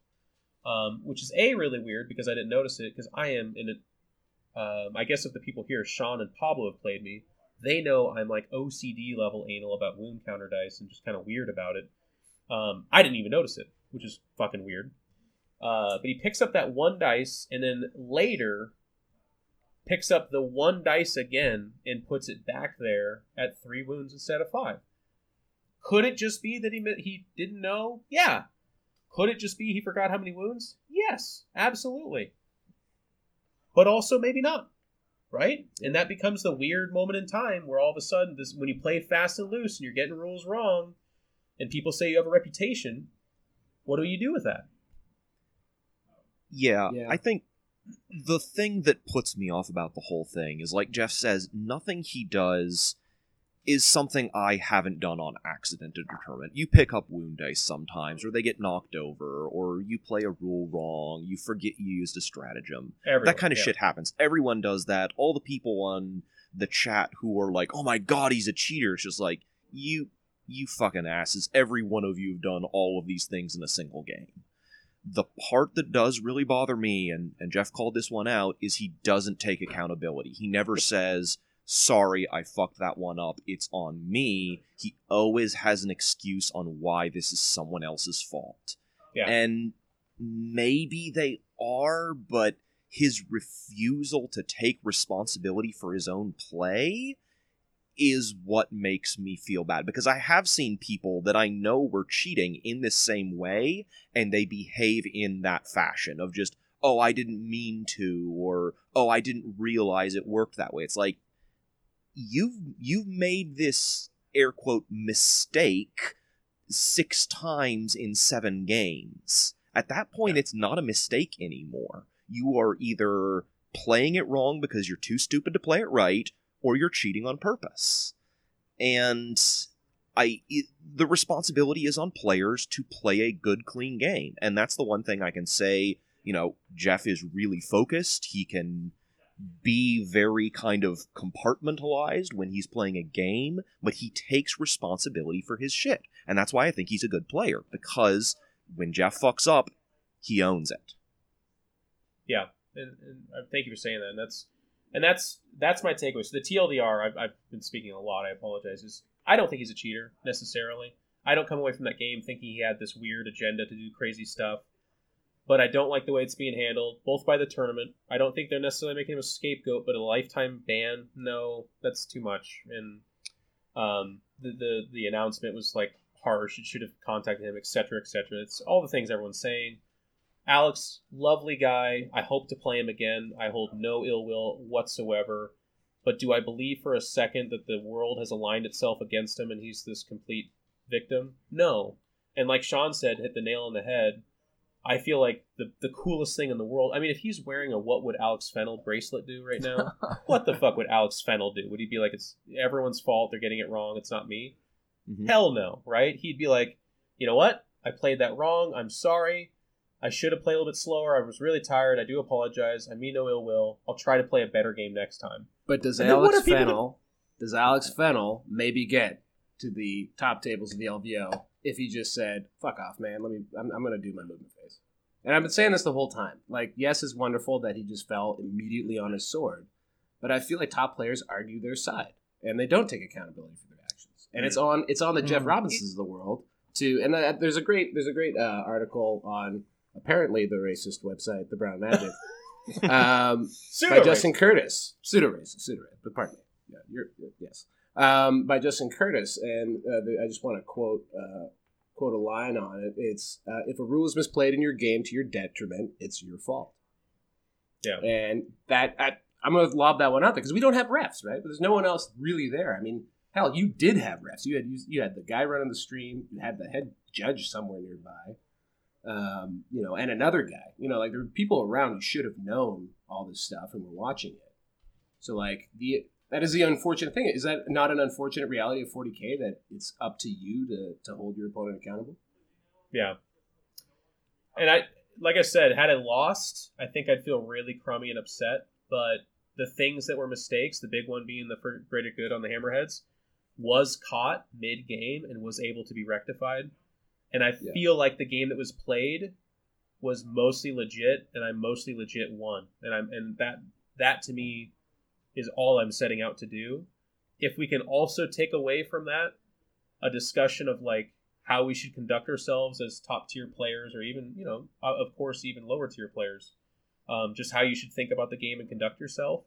um, which is a really weird because I didn't notice it because I am in it. Um, I guess if the people here, Sean and Pablo, have played me, they know I'm like OCD level anal about wound counter dice and just kind of weird about it. Um, I didn't even notice it, which is fucking weird. Uh, but he picks up that one dice and then later picks up the one dice again and puts it back there at three wounds instead of five. Could it just be that he he didn't know? Yeah, could it just be he forgot how many wounds? Yes, absolutely. But also maybe not. Right? And that becomes the weird moment in time where all of a sudden this when you play fast and loose and you're getting rules wrong and people say you have a reputation, what do you do with that? Yeah, Yeah. I think the thing that puts me off about the whole thing is like Jeff says, nothing he does is something I haven't done on accident to determine. You pick up wound dice sometimes, or they get knocked over, or you play a rule wrong, you forget you used a stratagem. Everyone, that kind of yeah. shit happens. Everyone does that. All the people on the chat who are like, "Oh my god, he's a cheater." It's just like you, you fucking asses. Every one of you have done all of these things in a single game. The part that does really bother me, and and Jeff called this one out, is he doesn't take accountability. He never says, "Sorry, I fucked that one up. It's on me." He always has an excuse on why this is someone else's fault. Yeah. And maybe they are, but his refusal to take responsibility for his own play is what makes me feel bad because I have seen people that I know were cheating in this same way and they behave in that fashion of just oh I didn't mean to or oh I didn't realize it worked that way. It's like you've you've made this air quote mistake 6 times in 7 games. At that point it's not a mistake anymore. You are either playing it wrong because you're too stupid to play it right or you're cheating on purpose. And I it, the responsibility is on players to play a good clean game. And that's the one thing I can say, you know, Jeff is really focused. He can be very kind of compartmentalized when he's playing a game, but he takes responsibility for his shit. And that's why I think he's a good player because when Jeff fucks up, he owns it. Yeah, and, and uh, thank you for saying that. And that's and that's that's my takeaway. So the TLDR, I've, I've been speaking a lot. I apologize. Is I don't think he's a cheater necessarily. I don't come away from that game thinking he had this weird agenda to do crazy stuff. But I don't like the way it's being handled, both by the tournament. I don't think they're necessarily making him a scapegoat, but a lifetime ban, no, that's too much. And um, the, the the announcement was like harsh. It should have contacted him, etc., etc. It's all the things everyone's saying. Alex, lovely guy. I hope to play him again. I hold no ill will whatsoever. But do I believe for a second that the world has aligned itself against him and he's this complete victim? No. And like Sean said, hit the nail on the head. I feel like the, the coolest thing in the world. I mean, if he's wearing a what would Alex Fennell bracelet do right now? what the fuck would Alex Fennell do? Would he be like, it's everyone's fault, they're getting it wrong, it's not me? Mhm. Hell no, right? He'd be like, you know what? I played that wrong. I'm sorry. I should have played a little bit slower. I was really tired. I do apologize. I mean no ill will. I'll try to play a better game next time. But does And Alex are people Fennell does Alex Fennell maybe get to the top tables of the LVO if he just said, "Fuck off, man. Let me. I'm, I'm going to do my movement phase." And I've been saying this the whole time. Like, yes, it's wonderful that he just fell immediately on his sword, but I feel like top players argue their side and they don't take accountability for their actions. And it's on it's on the Jeff Mm. Robinsons of the world to. And uh, there's a great there's a great uh, article on apparently the racist website, the Brown Magic. um, by Justin Curtis, pseudo racist, pseudo racist, but pardon me. Yeah, you're, you're- yes. Um, by Justin Curtis, and uh, the, I just want to quote uh, quote a line on it. It's uh, if a rule is misplayed in your game to your detriment, it's your fault. Yeah. and that I, I'm going to lob that one out there because we don't have refs, right? But there's no one else really there. I mean, hell, you did have refs. You had you, you had the guy running the stream. You had the head judge somewhere nearby um, you know, and another guy. You know, like there were people around who should have known all this stuff and were watching it. So like the that is the unfortunate thing. Is that not an unfortunate reality of 40k that it's up to you to to hold your opponent accountable? Yeah. And I, like I said, had I lost, I think I'd feel really crummy and upset. But the things that were mistakes, the big one being the greater good on the Hammerheads, was caught mid game and was able to be rectified. And I Yeah. feel like the game that was played was mostly legit, and I mostly legit won. And I'm and that that to me is all I'm setting out to do. If we can also take away from that a discussion of like how we should conduct ourselves as top tier players, or even you know, of course, even lower tier players. Um, just how you should think about the game and conduct yourself.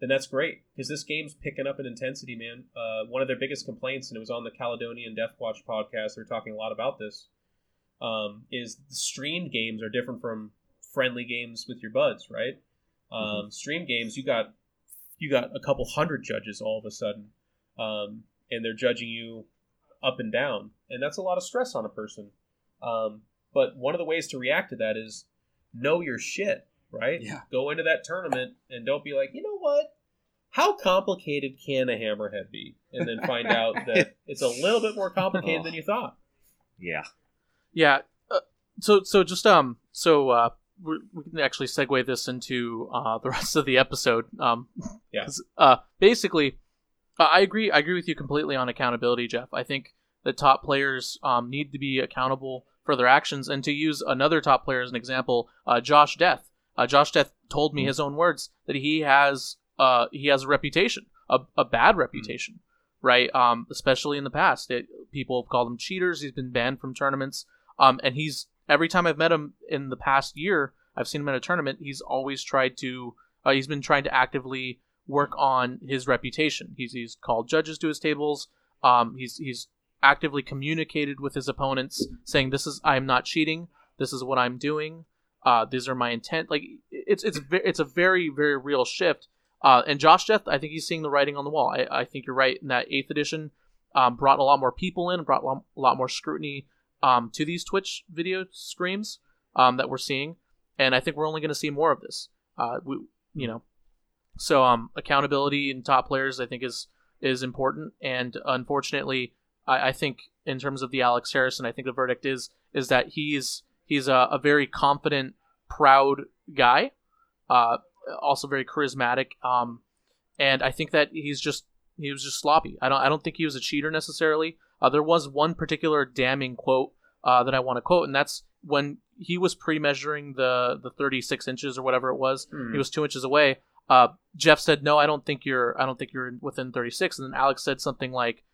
Then that's great because this game's picking up in intensity, man. Uh, one of their biggest complaints, and it was on the Caledonian Death Watch podcast. They're talking a lot about this. Um, is streamed games are different from friendly games with your buds, right? Um, Stream games, you got you got a couple hundred judges all of a sudden, um, and they're judging you up and down, and that's a lot of stress on a person. Um, but one of the ways to react to that is know your shit, right? Yeah. Go into that tournament and don't be like, you know what, how complicated can a hammerhead be? And then find out that it's a little bit more complicated than you thought. Yeah. Yeah. Uh, so so just um so uh we we can actually segue this into uh the rest of the episode. Um, Yeah. 'cause, Uh, basically, uh, I agree. I agree with you completely on accountability, Jeff. I think the top players um need to be accountable for their actions. And to use another top player as an example, uh, Josh Death. Uh, Josh Death told me his own words that he has uh he has a reputation, a, a bad reputation, right? Um, especially in the past, it, people have called him cheaters. He's been banned from tournaments. Um, and he's every time I've met him in the past year, I've seen him at a tournament. He's always tried to. Uh, he's been trying to actively work on his reputation. He's he's called judges to his tables. Um, he's he's actively communicated with his opponents, saying, "This is I'm not cheating. This is what I'm doing. Uh, these are my intent." Like it's it's it's a very very real shift. Uh, and Josh Death, I think he's seeing the writing on the wall. I, I think you're right in that eighth edition um, brought a lot more people in, brought a lot, more scrutiny um, to these Twitch video streams um, that we're seeing, and I think we're only going to see more of this. Uh, we, you know, so um, accountability in top players, I think, is is important, and unfortunately, I, I think in terms of the Alex Harrison, I think the verdict is is that he's he's a, a very confident, proud guy, uh, also very charismatic, um, and I think that he's just he was just sloppy. I don't I don't think he was a cheater necessarily. Uh, there was one particular damning quote uh, that I want to quote, and that's when he was pre-measuring the the 36 inches or whatever it was. Hmm. He was two inches away. Uh, Jeff said, "No, I don't think you're. I don't think you're within 36." And then Alex said something like,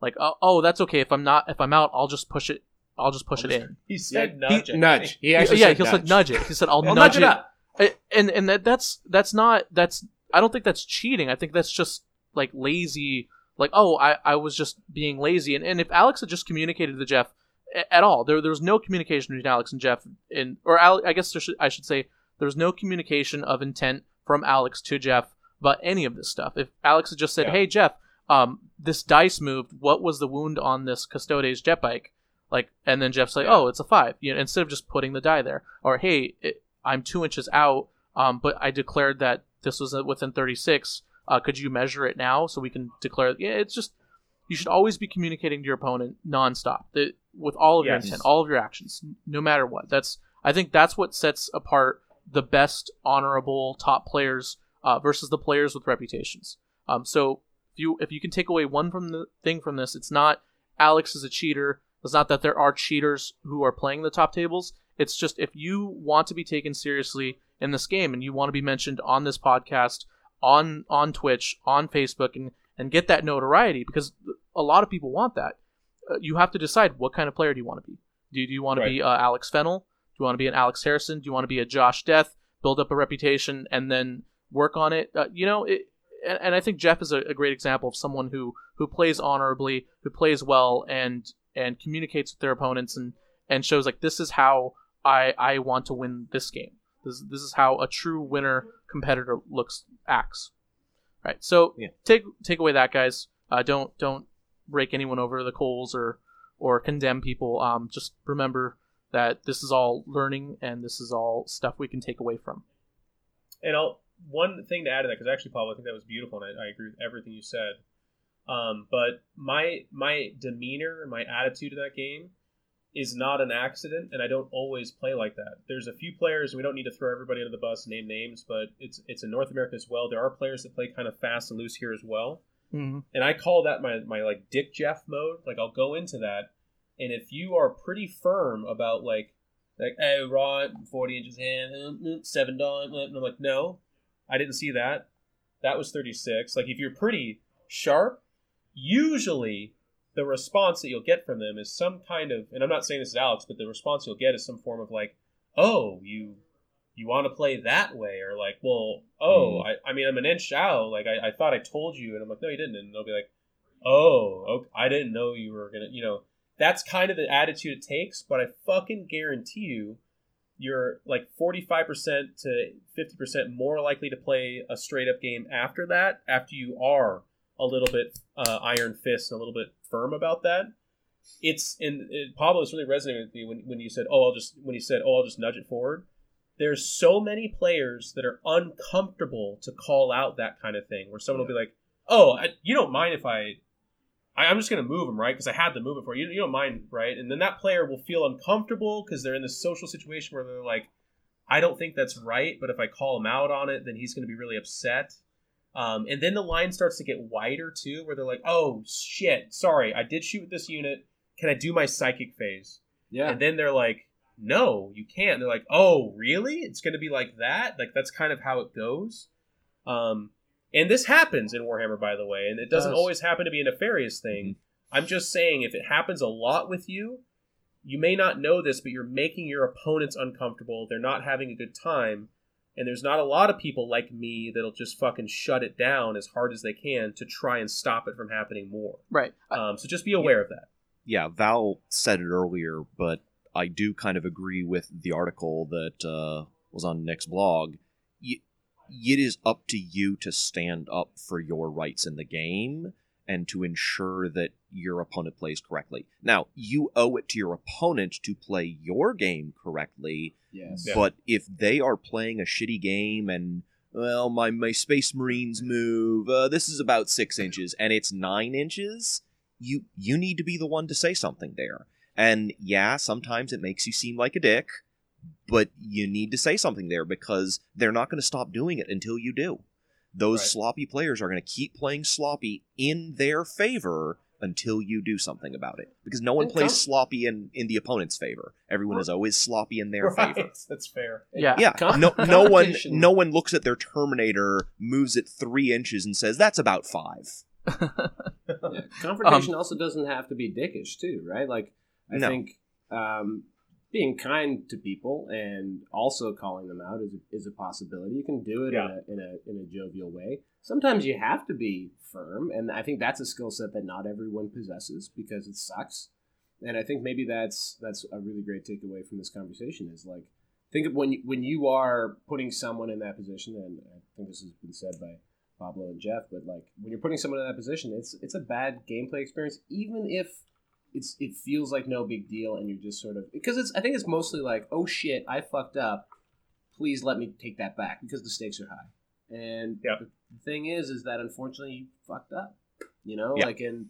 "Like, oh, oh that's okay. If I'm not, if I'm out, I'll just push it. I'll just push I'll it just- in." He said Yeah, nudge. he- it. nudge. He Yeah, actually yeah, said he nudge. said nudge it. He said, "I'll I'll nudge, nudge it up. I- and and that that's that's not that's I don't think that's cheating. I think that's just like lazy. Like oh, I, I was just being lazy. And and if Alex had just communicated to Jeff at all, there there was no communication between Alex and Jeff. In or Al, I guess there should, I should say there was no communication of intent from Alex to Jeff about any of this stuff. If Alex had just said, Yeah. "Hey Jeff, um, this dice moved. What was the wound on this Custodes jet bike?" Like, and then Jeff's like, "Oh, it's a five. You know, instead of just putting the die there, or hey, it, I'm two inches out, um, but I declared that this was within 36. Uh, could you measure it now so we can declare? Yeah, it's just you should always be communicating to your opponent nonstop the, with all of your intent, all of your actions, no matter what. That's I think that's what sets apart the best honorable top players uh, versus the players with reputations. Um, so if you if you can take away one from the thing from this, it's not Alex is a cheater. It's not that there are cheaters who are playing the top tables. It's just if you want to be taken seriously in this game and you want to be mentioned on this podcast, on on Twitch, on Facebook, and and get that notoriety because a lot of people want that. Uh, you have to decide what kind of player do you want to be. Do you, do you want to be uh, Alex Fennell? Do you want to be an Alex Harrison? Do you want to be a Josh Death? Build up a reputation and then work on it. Uh, you know, it, and, and I think Jeff is a, a great example of someone who who plays honorably, who plays well, and and communicates with their opponents and and shows like this is how I I want to win this game. This this is how a true winner competitor looks acts. Right. So Yeah. take take away that guys. Uh, don't don't rake anyone over the coals or or condemn people. Um, just remember that this is all learning and this is all stuff we can take away from. And I'll, one thing to add to that, because actually, Paul, I think that was beautiful, and I, I agree with everything you said. Um, but my my demeanor, my attitude in that game is not an accident, and I don't always play like that. There's a few players. And we don't need to throw everybody under the bus, name names, but it's it's in North America as well. There are players that play kind of fast and loose here as well, Mm-hmm. and I call that my my like Dick Jeff mode. Like I'll go into that, and if you are pretty firm about like like oh right, forty inches hand, uh, uh, seven dime, uh, and I'm like no, I didn't see that. That was thirty six. Like if you're pretty sharp, usually the response that you'll get from them is some kind of, and I'm not saying this is Alex, but the response you'll get is some form of like, oh you you want to play that way? Or like well oh mm. I, I mean i'm an inch out. Like I, I thought i told you and i'm like no you didn't. And they'll be like oh okay, i didn't know you were gonna you know that's kind of the attitude it takes. But i fucking guarantee you you're like 45% to 50% more likely to play a straight up game after that after you are a little bit uh, iron fist and a little bit firm about that it's and it, pablo was really resonating with me when, when you said oh i'll just when you said oh i'll just nudge it forward there's so many players that are uncomfortable to call out that kind of thing, where someone will be like, "Oh, I, you don't mind if I." I, I'm just going to move him, right? Because I had to move it for you. You don't mind, right? And then that player will feel uncomfortable because they're in this social situation where they're like, I don't think that's right, but if I call him out on it, then he's going to be really upset. Um, and then the line starts to get wider too, where they're like, "Oh shit, sorry, I did shoot with this unit. Can I do my psychic phase?" Yeah. And then they're like, "No, you can't." They're like, "Oh, really? It's going to be like that?" Like that's kind of how it goes. Um, and this happens in Warhammer, by the way, and it doesn't Does. always happen to be a nefarious thing. I'm just saying, if it happens a lot with you, you may not know this, but you're making your opponents uncomfortable. They're not having a good time. And there's not a lot of people like me that'll just fucking shut it down as hard as they can to try and stop it from happening more. Right. Um, so just be aware of that. yeah, Val said it earlier, but I do kind of agree with the article that uh, was on Nick's blog. Y- it is up to you to stand up for your rights in the game and to ensure that your opponent plays correctly. Now, you owe it to your opponent to play your game correctly, Yes. Yeah. but if they are playing a shitty game and well, my my Space Marines move, uh, this is about six inches, and it's nine inches. You you need to be the one to say something there. And yeah, sometimes it makes you seem like a dick, but you need to say something there because they're not going to stop doing it until you do. Those Right. sloppy players are going to keep playing sloppy in their favor until you do something about it. Because no one plays com- sloppy in, in the opponent's favor. Everyone is always sloppy in their right. favor. That's fair. Yeah. Yeah, Com- no, no one, no one looks at their Terminator, moves it three inches, and says that's about five. Yeah. Confrontation also doesn't have to be dickish too, right? Like I No. think um, being kind to people and also calling them out is a, is a possibility. You can do it Yeah. in, a, in a in a jovial way. Sometimes you have to be firm, and I think that's a skill set that not everyone possesses because it sucks. And I think maybe that's that's a really great takeaway from this conversation is like think of when you, when you are putting someone in that position, and I think this has been said by Pablo and Jeff, but like when you're putting someone in that position, it's it's a bad gameplay experience, even if it's it feels like no big deal, and you're just sort of because it's I think it's mostly like oh shit I fucked up, please let me take that back because the stakes are high, and Yep. the thing is is that unfortunately you fucked up, you know, Yeah. like and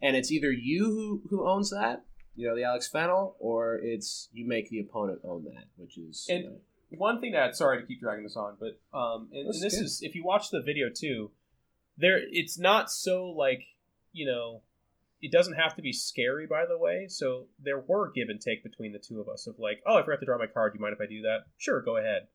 and it's either you who who owns that, you know, the Alex Fennell, or it's you make the opponent own that, which is And- you know, one thing that sorry to keep dragging this on, but um, and, and this good. is if you watch the video too, there it's not so like you know, it doesn't have to be scary. By the way, so there were give and take between the two of us of like, oh, I forgot to draw my card. Do you mind if I do that? Sure, go ahead.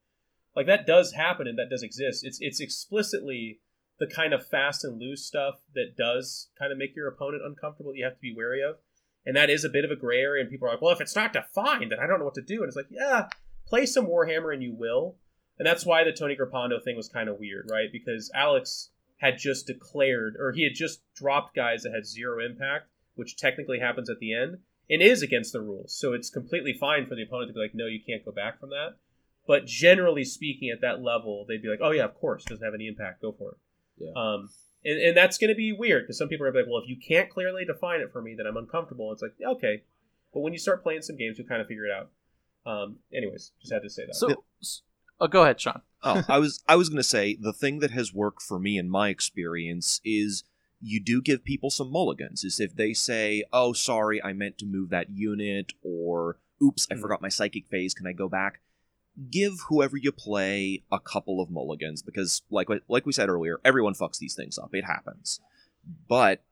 Like that does happen and that does exist. It's it's explicitly the kind of fast and loose stuff that does kind of make your opponent uncomfortable. That you have to be wary of. And that is a bit of a gray area, and people are like, "Well, if it's not defined, then I don't know what to do." And it's like, yeah, play some Warhammer and you will. And that's why the Tony Grippando thing was kind of weird, right? Because Alex had just declared, or he had just dropped guys that had zero impact, which technically happens at the end, and is against the rules. So it's completely fine for the opponent to be like, no, you can't go back from that. But generally speaking, at that level, they'd be like, oh, yeah, of course, doesn't have any impact, go for it. Yeah. Um, and, and that's going to be weird because some people are gonna be like, well, if you can't clearly define it for me, then I'm uncomfortable. It's like, okay. But when you start playing some games, you kind of figure it out. Um, anyways, just had to say that. So, s- oh, go ahead, Sean. oh, I was I was gonna say the thing that has worked for me in my experience is you do give people some mulligans. Is if they say, "Oh, sorry, I meant to move that unit," or "Oops, I Mhm. forgot my psychic phase. Can I go back?" Give whoever you play a couple of mulligans because, like like we said earlier, everyone fucks these things up. It happens, but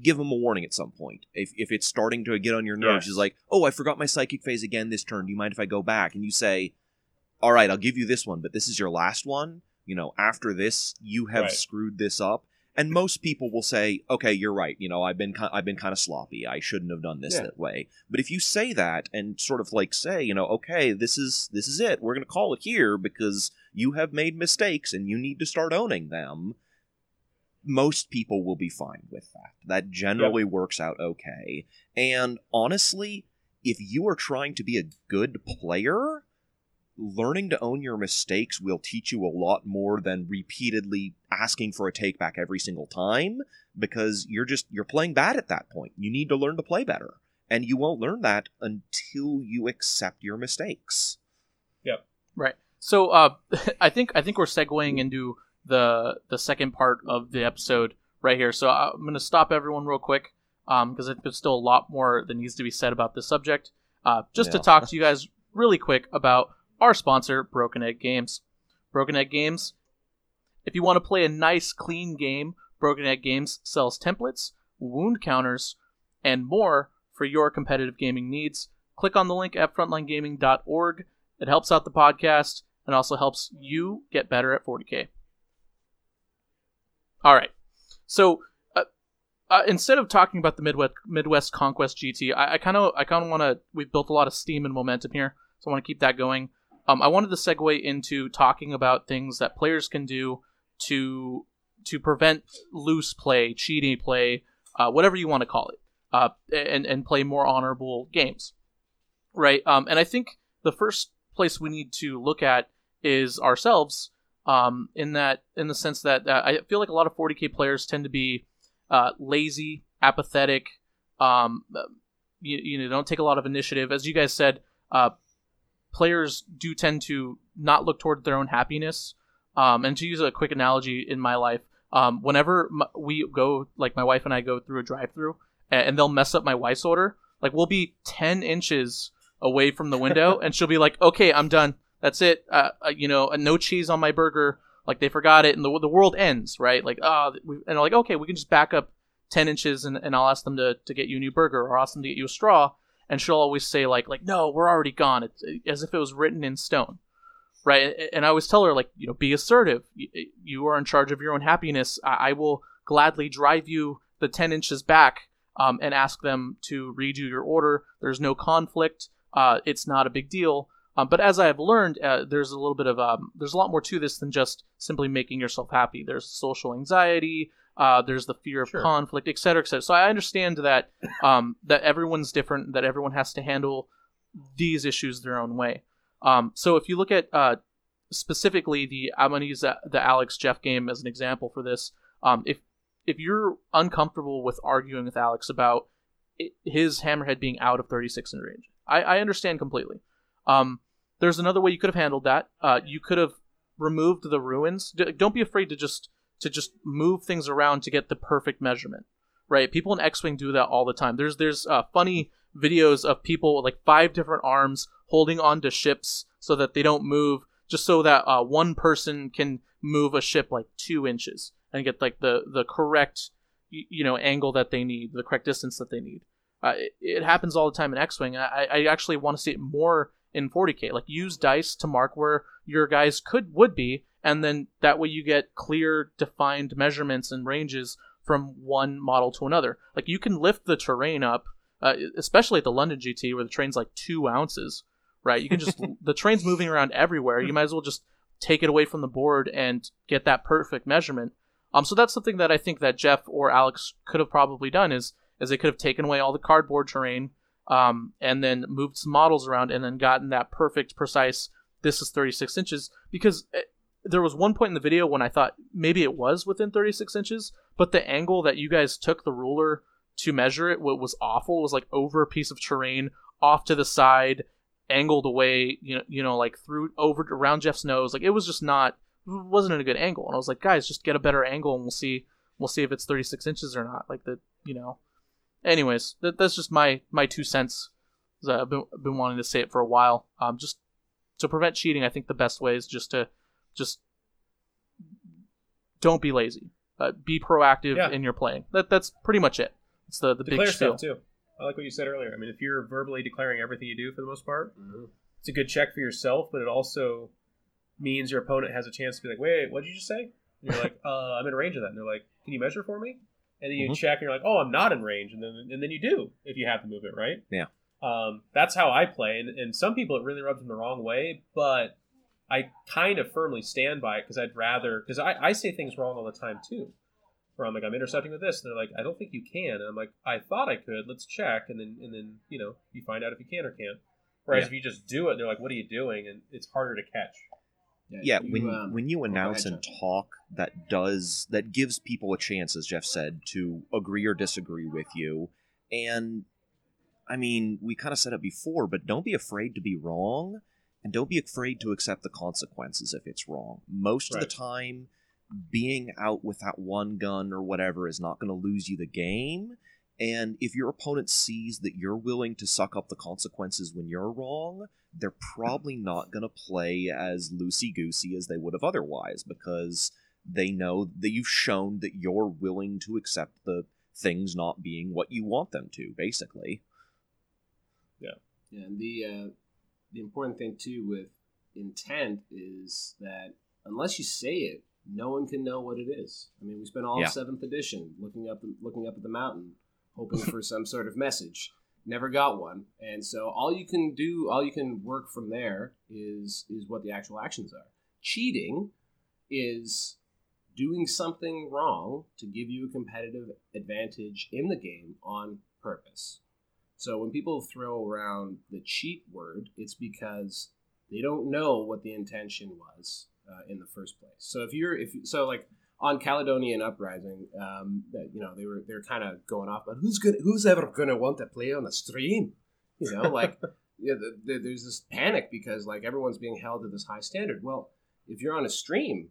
give them a warning at some point. If if it's starting to get on your nerves, is like, "Oh, I forgot my psychic phase again this turn. Do you mind if I go back?" And you say, all right, I'll give you this one, but this is your last one. You know, after this, you have Right. screwed this up. And most people will say, "Okay, you're right. You know, I've been ki- I've been kind of sloppy. I shouldn't have done this Yeah. that way." But if you say that and sort of like say, you know, "Okay, this is this is it. We're going to call it here because you have made mistakes and you need to start owning them." Most people will be fine with that. That generally works out okay. And honestly, if you are trying to be a good player, learning to own your mistakes will teach you a lot more than repeatedly asking for a take back every single time because you're just you're playing bad at that point. You need to learn to play better. And you won't learn that until you accept your mistakes. Yep. Right. So uh, I think I think we're segueing into the the second part of the episode right here. So I'm going to stop everyone real quick because um, there's still a lot more that needs to be said about this subject. Uh, just Yeah. to talk to you guys really quick about our sponsor, Broken Egg Games. Broken Egg Games. If you want to play a nice, clean game, Broken Egg Games sells templates, wound counters, and more for your competitive gaming needs. Click on the link at frontlinegaming.org. It helps out the podcast and also helps you get better at 40k. All right. So uh, uh, instead of talking about the Midwest Midwest Conquest GT, I kind of I kind of want to. We've built a lot of steam and momentum here, so I want to keep that going. Um, I wanted to segue into talking about things that players can do to to prevent loose play, cheating play, uh, whatever you want to call it, uh, and and play more honorable games, right? Um, and I think the first place we need to look at is ourselves, um, in that in the sense that uh, I feel like a lot of 40k players tend to be uh, lazy, apathetic, um, you, you know, don't take a lot of initiative. As you guys said, uh, players do tend to not look toward their own happiness. Um, and to use a quick analogy in my life, um, whenever m- we go, like my wife and I go through a drive-through, and, and they'll mess up my wife's order, like we'll be ten inches away from the window, and she'll be like, "Okay, I'm done. That's it. Uh, uh, you know, uh, no cheese on my burger. Like they forgot it, and the the world ends, right? Like, ah, and I'm like, okay, we can just back up ten inches, and, and I'll ask them to, to get you a new burger, or ask them to get you a straw, and she'll always say like, like, no, we're already gone. It's as if it was written in stone, right? And I always tell her like, you know, be assertive. You, are in charge of your own happiness. I, will gladly drive you the ten inches back, um, and ask them to redo your order. There's no conflict. Uh, it's not a big deal. Um, but as I have learned, uh, there's a little bit of um, there's a lot more to this than just simply making yourself happy. There's social anxiety. Uh, there's the fear of Sure. conflict, et cetera, et cetera. So I understand that um, that everyone's different, that everyone has to handle these issues their own way. Um, so if you look at uh, specifically the I'm going to use the, the Alex Jeff game as an example for this. Um, if if you're uncomfortable with arguing with Alex about it, his hammerhead being out of 36 in range, I, I understand completely. Um, there's another way you could have handled that. Uh, you could have removed the ruins. D- don't be afraid to just to just move things around to get the perfect measurement. Right? People in X-wing do that all the time. There's there's uh, funny videos of people with like five different arms holding onto ships so that they don't move, just so that uh, one person can move a ship like two inches and get like the the correct you know angle that they need, the correct distance that they need. Uh, it, it happens all the time in X-wing. I, I actually want to see it more in 40k. Like use dice to mark where your guys could would be, and then that way you get clear, defined measurements and ranges from one model to another. Like you can lift the terrain up, uh, especially at the London GT where the train's like two ounces. Right? You can just the train's moving around everywhere. You might as well just take it away from the board and get that perfect measurement. Um, so that's something that I think that Jeff or Alex could have probably done is is they could have taken away all the cardboard terrain, um, and then moved some models around and then gotten that perfect, precise. This is 36 inches because eh, there was one point in the video when I thought maybe it was within 36 inches, but the angle that you guys took the ruler to measure it what was awful. Was like over a piece of terrain, off to the side, angled away. You know, you know, like through over around Jeff's nose. Like it was just not wasn't in a good angle. And I was like, guys, just get a better angle and we'll see we'll see if it's 36 inches or not. Like the you know. Anyways, that, that's just my my two cents I've been, been wanting to say it for a while. Um, just to prevent cheating, I think the best way is just to just don't be lazy. Uh, be proactive Yeah. in your playing. That that's pretty much it. It's the the Declare big spiel. stuff too. I like what you said earlier. I mean, if you're verbally declaring everything you do for the most part, Mhm. it's a good check for yourself, but it also means your opponent has a chance to be like, "Wait, what did you just say?" And you're like, "Uh, I'm in range of that." And they're like, "Can you measure for me?" And then you Mhm. check, and you're like, "Oh, I'm not in range," and then and then you do if you have the move it, right? Yeah. Um, that's how I play, and, and some people it really rubs them the wrong way, but I kind of firmly stand by it because I'd rather because I, I say things wrong all the time too. Where I'm like I'm intercepting with this, and they're like I don't think you can, and I'm like I thought I could. Let's check, and then and then you know you find out if you can or can't. Whereas Yeah. if you just do it, they're like, "What are you doing?" and it's harder to catch. yeah you, when um, when you announce and talk that does that gives people a chance as jeff said to agree or disagree with you and i mean we kind of said it before but don't be afraid to be wrong and don't be afraid to accept the consequences if it's wrong. Most Right. of the time, being out with that one gun or whatever is not going to lose you the game. And if your opponent sees that you're willing to suck up the consequences when you're wrong, they're probably not going to play as loosey goosey as they would have otherwise because they know that you've shown that you're willing to accept the things not being what you want them to, basically. Yeah. Yeah, and the uh, the important thing too with intent is that unless you say it, no one can know what it is. I mean, we spent all Yeah. of seventh edition looking up looking up at the mountain, hoping for some sort of message. Never got one, and so all you can do, all you can work from there is is what the actual actions are. Cheating is doing something wrong to give you a competitive advantage in the game on purpose. So when people throw around the cheat word, it's because they don't know what the intention was uh, in the first place. So if you're if so like on Caledonian Uprising, um, that you know they were they're kind of going off, but who's gonna who's ever gonna want to play on a stream? You know, like yeah, the, the, there's this panic because like everyone's being held to this high standard. Well, if you're on a stream,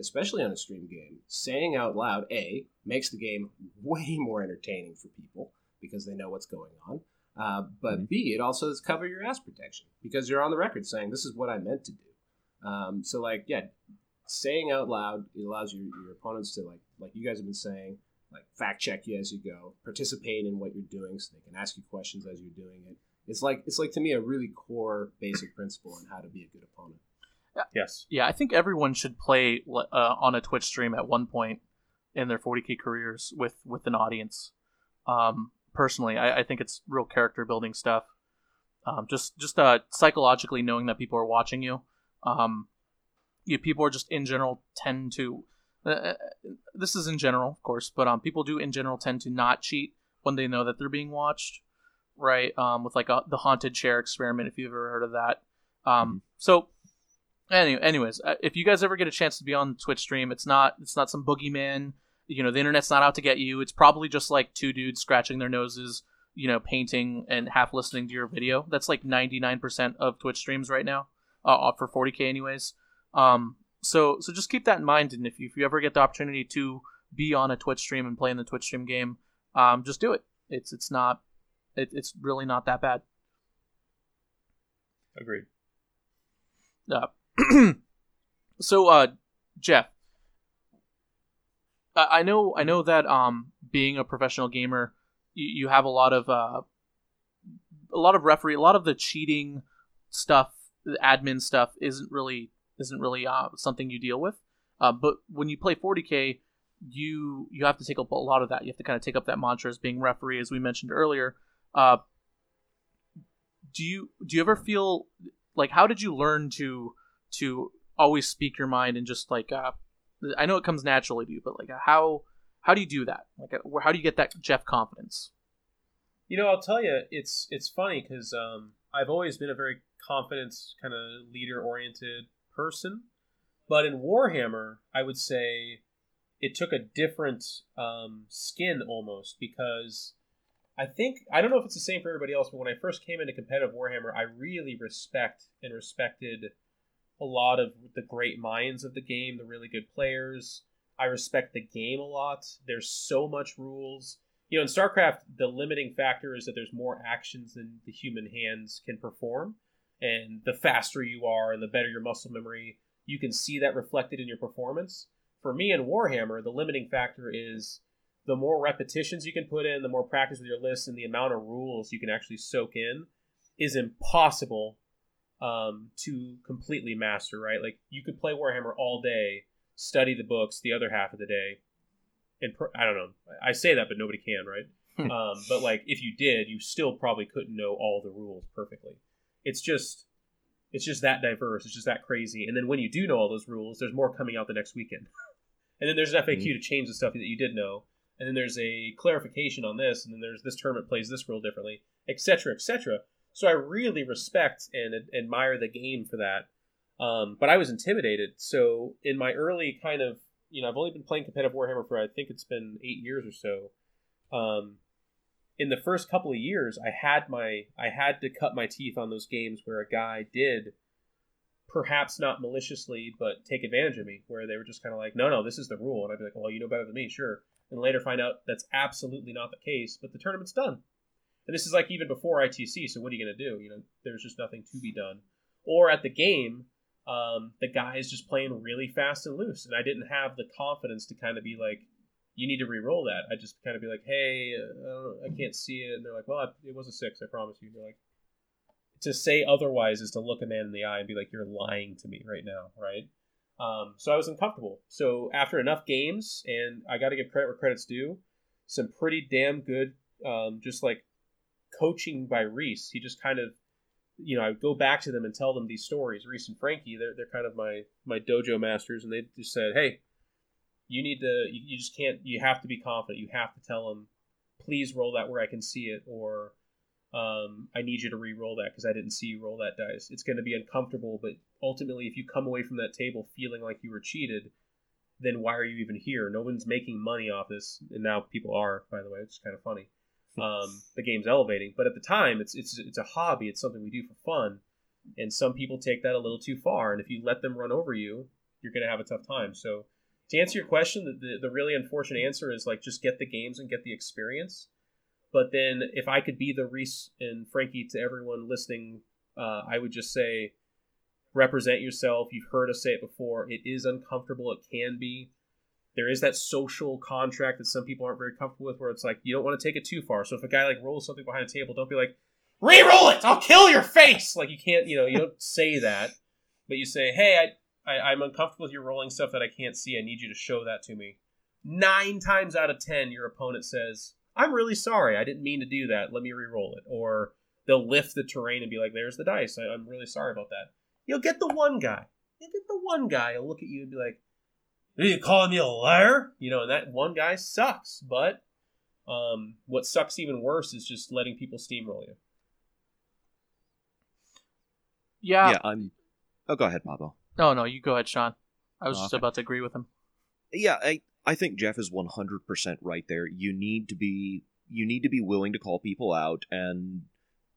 especially on a stream game, saying out loud a makes the game way more entertaining for people because they know what's going on. Uh, but Mhm. B, it also is cover your ass protection because you're on the record saying this is what I meant to do. Um, so like, yeah, saying out loud it allows your, your opponents to like like you guys have been saying like fact check you as you go, participate in what you're doing so they can ask you questions as you're doing it. It's like it's like to me a really core basic principle on how to be a good opponent. Yes. Yeah, I think everyone should play uh, on a Twitch stream at one point in their 40k careers with with an audience. Um, personally, I, I think it's real character building stuff. Um, just just uh, psychologically knowing that people are watching you. Um, you people are just in general tend to. Uh, this is in general, of course, but um, people do in general tend to not cheat when they know that they're being watched, right? Um, with like a, the haunted chair experiment, if you've ever heard of that. Um, so Any, anyways, uh, if you guys ever get a chance to be on Twitch stream, it's not it's not some boogeyman. You know, the internet's not out to get you. It's probably just like two dudes scratching their noses, you know, painting and half listening to your video. That's like ninety nine percent of Twitch streams right now, uh, for forty k anyways. Um, so so just keep that in mind, and if you, if you ever get the opportunity to be on a Twitch stream and play in the Twitch stream game, um, just do it. It's it's not, it, it's really not that bad. Agreed. Uh, so, uh, Jeff, I I know I know that um, being a professional gamer, you, you have a lot of uh, a lot of referee, a lot of the cheating stuff, the admin stuff isn't really isn't really uh, something you deal with. Uh, but when you play 40k, you you have to take up a lot of that. You have to kind of take up that mantra as being referee, as we mentioned earlier. Uh, do you do you ever feel like how did you learn to to always speak your mind and just like uh, I know it comes naturally to you, but like how how do you do that? Like uh, how do you get that Jeff confidence? You know, I'll tell you, it's it's funny because um, I've always been a very confidence kind of leader-oriented person, but in Warhammer, I would say it took a different um, skin almost because I think I don't know if it's the same for everybody else, but when I first came into competitive Warhammer, I really respect and respected a lot of the great minds of the game, the really good players. I respect the game a lot. There's so much rules. You know, in StarCraft, the limiting factor is that there's more actions than the human hands can perform. And the faster you are and the better your muscle memory, you can see that reflected in your performance. For me in Warhammer, the limiting factor is the more repetitions you can put in, the more practice with your lists, and the amount of rules you can actually soak in is impossible um, to completely master, right? Like you could play Warhammer all day, study the books the other half of the day, and pr- I don't know. I say that, but nobody can, right? um, but like if you did, you still probably couldn't know all the rules perfectly. It's just, it's just that diverse. It's just that crazy. And then when you do know all those rules, there's more coming out the next weekend. and then there's an FAQ to change the stuff that you did know. And then there's a clarification on this, and then there's this tournament plays this rule differently, etc., etc. So I really respect and ad- admire the game for that. Um, but I was intimidated. So in my early kind of, you know, I've only been playing competitive Warhammer for I think it's been eight years or so. Um, in the first couple of years, I had my I had to cut my teeth on those games where a guy did perhaps not maliciously, but take advantage of me, where they were just kind of like, no, no, this is the rule. And I'd be like, well, you know better than me, sure. And later find out that's absolutely not the case, but the tournament's done. And this is like even before ITC, so what are you going to do? You know, there's just nothing to be done. Or at the game, um, the guy is just playing really fast and loose, and I didn't have the confidence to kind of be like, you need to re-roll that. I just kind of be like, hey, uh, I can't see it, and they're like, well, it was a six, I promise you. They're like, to say otherwise is to look a man in the eye and be like, you're lying to me right now, right? Um, so I was uncomfortable. So after enough games, and I got to give credit where credit's due, some pretty damn good, um, just like coaching by Reese. He just kind of, you know, I go back to them and tell them these stories. Reese and Frankie, they're, they're kind of my my dojo masters, and they just said, hey, you need to, you, you just can't, you have to be confident. You have to tell them, please roll that where I can see it, or um, I need you to re-roll that because I didn't see you roll that dice. It's going to be uncomfortable, but ultimately, if you come away from that table feeling like you were cheated, then why are you even here? No one's making money off this, and now people are. By the way, it's kind of funny. Um, the game's elevating, but at the time, it's it's it's a hobby. It's something we do for fun, and some people take that a little too far. And if you let them run over you, you're going to have a tough time. So, to answer your question, the, the the really unfortunate answer is like just get the games and get the experience but then if I could be the Reese and Frankie to everyone listening, uh, I would just say represent yourself. You've heard us say it before. It is uncomfortable. It can be. There is that social contract that some people aren't very comfortable with where it's like you don't want to take it too far. So if a guy like rolls something behind a table, don't be like, re-roll it, I'll kill your face. Like you can't, you know, you don't say that. But you say, hey, I, I I'm uncomfortable with your rolling stuff that I can't see. I need you to show that to me. Nine times out of ten, your opponent says, I'm really sorry. I didn't mean to do that. Let me re-roll it. Or they'll lift the terrain and be like, there's the dice. I, am really sorry about that. You'll get the one guy. You'll get the one guy. He'll look at you and be like, are you calling me a liar? You know, and that one guy sucks. But um, what sucks even worse is just letting people steamroll you. Yeah. Yeah, I'm. Oh, go ahead, Pablo. No, no, you go ahead, Sean. I was Oh, just okay. about to agree with him. Yeah, I I think Jeff is 100% right there. You need to be you need to be willing to call people out and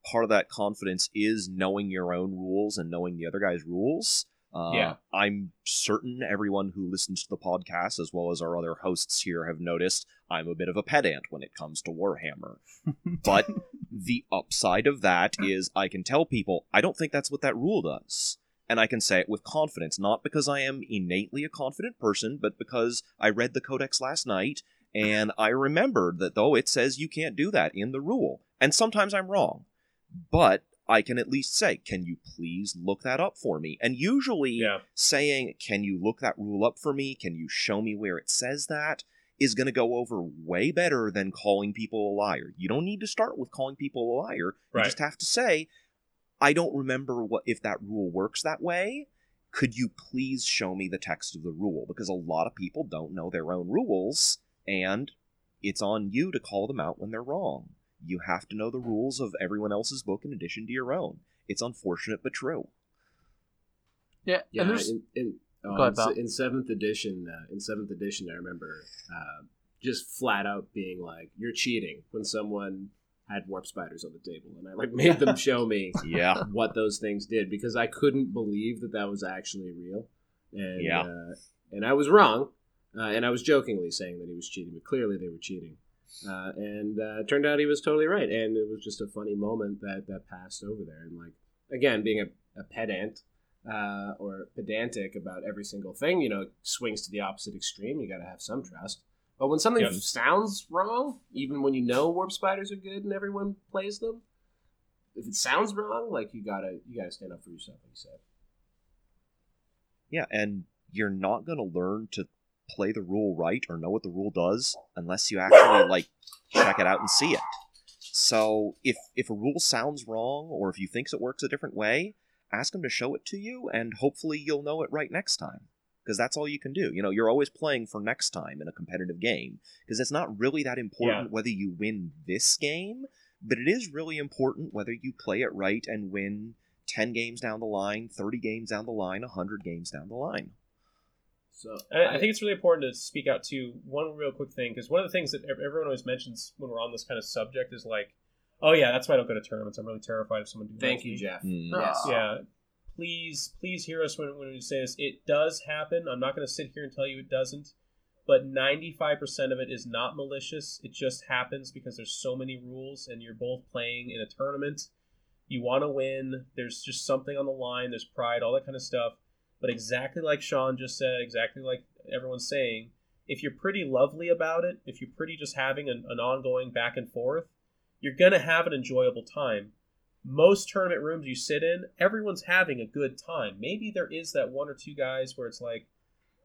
part of that confidence is knowing your own rules and knowing the other guy's rules. Uh, Yeah. I'm certain everyone who listens to the podcast, as well as our other hosts here, have noticed I'm a bit of a pedant when it comes to Warhammer. but the upside of that is I can tell people I don't think that's what that rule does. And I can say it with confidence, not because I am innately a confident person, but because I read the Codex last night and I remembered that though it says you can't do that in the rule. And sometimes I'm wrong. But I can at least say, can you please look that up for me? And usually Yeah. saying, can you look that rule up for me? Can you show me where it says that? Is going to go over way better than calling people a liar. You don't need to start with calling people a liar. You just have to say, I don't remember what if that rule works that way. Could you please show me the text of the rule? Because a lot of people don't know their own rules, and it's on you to call them out when they're wrong. You have to know the rules of everyone else's book in addition to your own. It's unfortunate but true. Yeah, Yeah, and there's in, in, oh, ahead, in, in seventh edition, uh, in seventh edition, I remember uh, just flat out being like, "You're cheating" when someone had warp spiders on the table, and I like made them show me Yeah. what those things did because I couldn't believe that that was actually real, and Yeah. uh, and I was wrong, uh, and I was jokingly saying that he was cheating, but clearly they were cheating. Uh, and uh, turned out he was totally right, and it was just a funny moment that that passed over there. And like again, being a, a pedant uh, or pedantic about every single thing, you know, swings to the opposite extreme. You got to have some trust. But when something Yep. sounds wrong, even when you know warp spiders are good and everyone plays them, if it sounds wrong, like you gotta you gotta stand up for yourself, like you said. Yeah, and you're not going to learn to play the rule right or know what the rule does unless you actually like check it out and see it. So if if a rule sounds wrong or if you think it works a different way, ask them to show it to you and hopefully you'll know it right next time. Because that's all you can do. You know, you're always playing for next time in a competitive game. Because it's not really that important whether you win this game, but it is really important whether you play it right and win 10 games down the line, 30 games down the line, 100 games down the line. So And I think it's really important to speak out to one real quick thing because one of the things that everyone always mentions when we're on this kind of subject is like, "Oh yeah, that's why I don't go to tournaments. I'm really terrified of someone doing that thank you, me." Jeff. Mm. Yes. Yeah, please, please hear us when, when we say this. It does happen. I'm not going to sit here and tell you it doesn't, but 95% of it is not malicious. It just happens because there's so many rules and you're both playing in a tournament. You want to win. There's just something on the line. There's pride, all that kind of stuff. But exactly like Sean just said, exactly like everyone's saying, if you're pretty lovely about it, if you're pretty just having an, an ongoing back and forth, you're going to have an enjoyable time. Most tournament rooms you sit in, everyone's having a good time. Maybe there is that one or two guys where it's like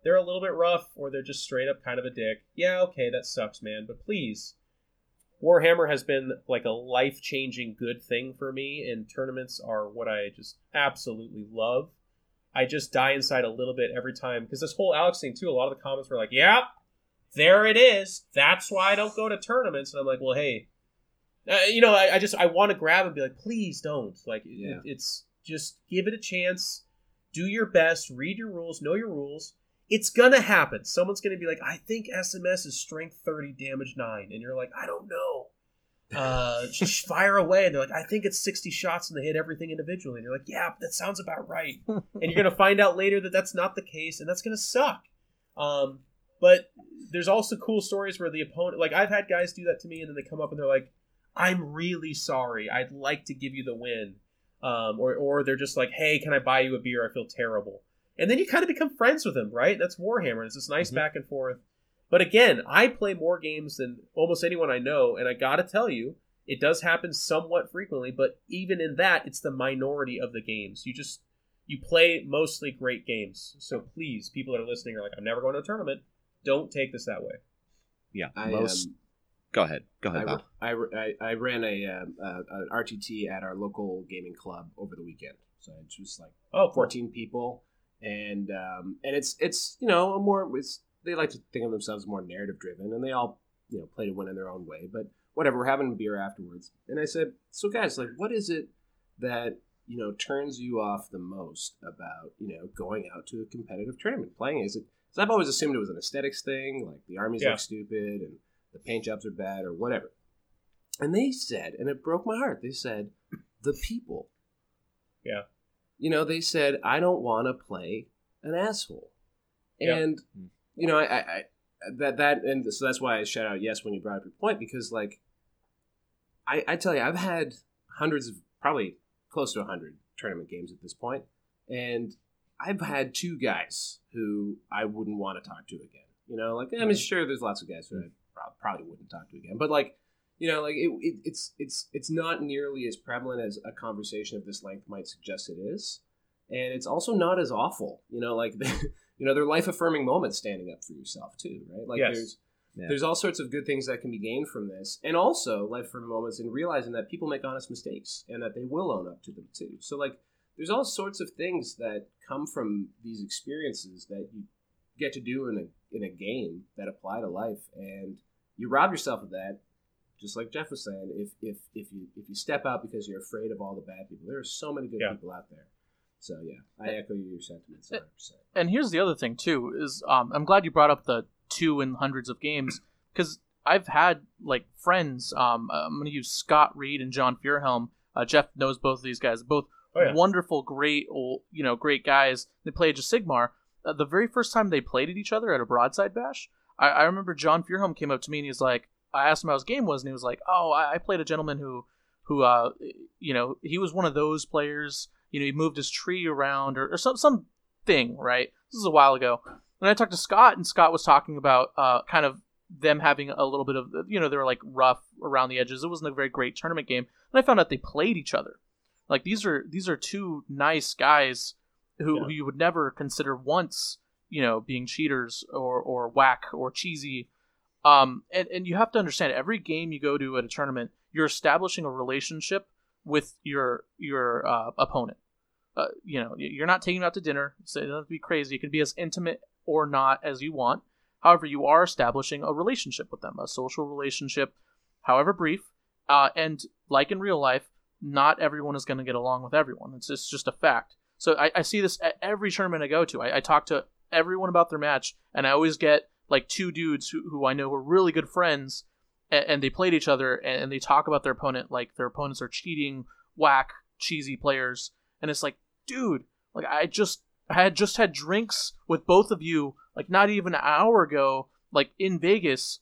they're a little bit rough or they're just straight up kind of a dick. Yeah, okay, that sucks, man. But please, Warhammer has been like a life changing good thing for me, and tournaments are what I just absolutely love. I just die inside a little bit every time because this whole Alex thing too. A lot of the comments were like, "Yep, there it is. That's why I don't go to tournaments." And I'm like, "Well, hey, uh, you know, I, I just I want to grab and be like, please don't. Like, Yeah. it, it's just give it a chance. Do your best. Read your rules. Know your rules. It's gonna happen. Someone's gonna be like, I think SMS is strength thirty, damage nine, and you're like, I don't know. Uh, just fire away, and they're like, I think it's sixty shots, and they hit everything individually, and you're like, Yeah, that sounds about right. and you're gonna find out later that that's not the case, and that's gonna suck. Um, but there's also cool stories where the opponent, like I've had guys do that to me, and then they come up and they're like, I'm really sorry. I'd like to give you the win. Um, or, or they're just like, hey, can I buy you a beer? I feel terrible. And then you kind of become friends with them, right? That's Warhammer. It's this nice Mhm. back and forth. But again, I play more games than almost anyone I know, and I gotta tell you, it does happen somewhat frequently. But even in that, it's the minority of the games. You just you play mostly great games. So please, people that are listening are like, I'm never going to a tournament. Don't take this that way. Yeah, I, most. um, Go ahead. Go ahead. I, Bob. I, I, I ran a um, uh, an RTT at our local gaming club over the weekend. So it's just like Oh, cool. 14 people, and um, and it's it's you know a more it's they like to think of themselves more narrative driven, and they all you know play to win in their own way. But whatever, we're having a beer afterwards, and I said, so guys, like, what is it that you know turns you off the most about you know going out to a competitive tournament playing? Is it? Because I've always assumed it was an aesthetics thing, like the armies Yeah. look stupid and the paint jobs are bad or whatever. And they said, and it broke my heart. They said, the people. Yeah. You know, they said, I don't want to play an asshole. Yeah. Hmm. You know, I, I, that that and so that's why I shout out yes when you brought up your point because like I I tell you I've had hundreds of probably close to hundred tournament games at this point, and I've had two guys who I wouldn't want to talk to again. You know, like I mean, sure, there's lots of guys who I probably wouldn't talk to again, but like you know, like it, it, it's it's it's not nearly as prevalent as a conversation of this length might suggest it is, and it's also not as awful. You know, like you know, they're life affirming moments standing up for yourself too, right? Like Yes. there's Yeah. there's all sorts of good things that can be gained from this, and also life affirming moments in realizing that people make honest mistakes and that they will own up to them too. So like there's all sorts of things that come from these experiences that you get to do in a in a game that apply to life, and you rob yourself of that. Just like Jeff was saying, if if if you if you step out because you're afraid of all the bad people, there are so many good Yeah. people out there. So yeah, I echo your sentiments 100. percent And here's the other thing too is um, I'm glad you brought up the two in hundreds of games because I've had like friends. Um, I'm going to use Scott Reed and John Fierhelm. Uh, Jeff knows both of these guys. Both Oh, yeah. wonderful, great, old, you know, great guys. They play Age of Sigmar. Uh, the very first time they played at each other at a broadside bash, I, I remember John Fierhelm came up to me and he's like, I asked him how his game was, and he was like, "Oh, I, I played a gentleman who, who, uh, you know, he was one of those players. You know, he moved his tree around or, or some some thing, right? This is a while ago. And I talked to Scott, and Scott was talking about uh, kind of them having a little bit of, you know, they were like rough around the edges. It wasn't a very great tournament game, and I found out they played each other. Like these are these are two nice guys who, Yeah. who you would never consider once, you know, being cheaters or or whack or cheesy. Um, and and you have to understand every game you go to at a tournament, you're establishing a relationship with your your uh, opponent. Uh, you know, you're not taking them out to dinner. So it doesn't have to be crazy. It can be as intimate or not as you want. However, you are establishing a relationship with them, a social relationship, however brief. Uh, and like in real life, not everyone is going to get along with everyone. It's, it's just a fact. So I, I see this at every tournament I go to. I, I talk to everyone about their match, and I always get like two dudes who, who I know are really good friends, and, and they played each other, and, and they talk about their opponent like their opponents are cheating, whack, cheesy players, and it's like, dude, Like I just I had just had drinks with both of you like not even an hour ago, like in Vegas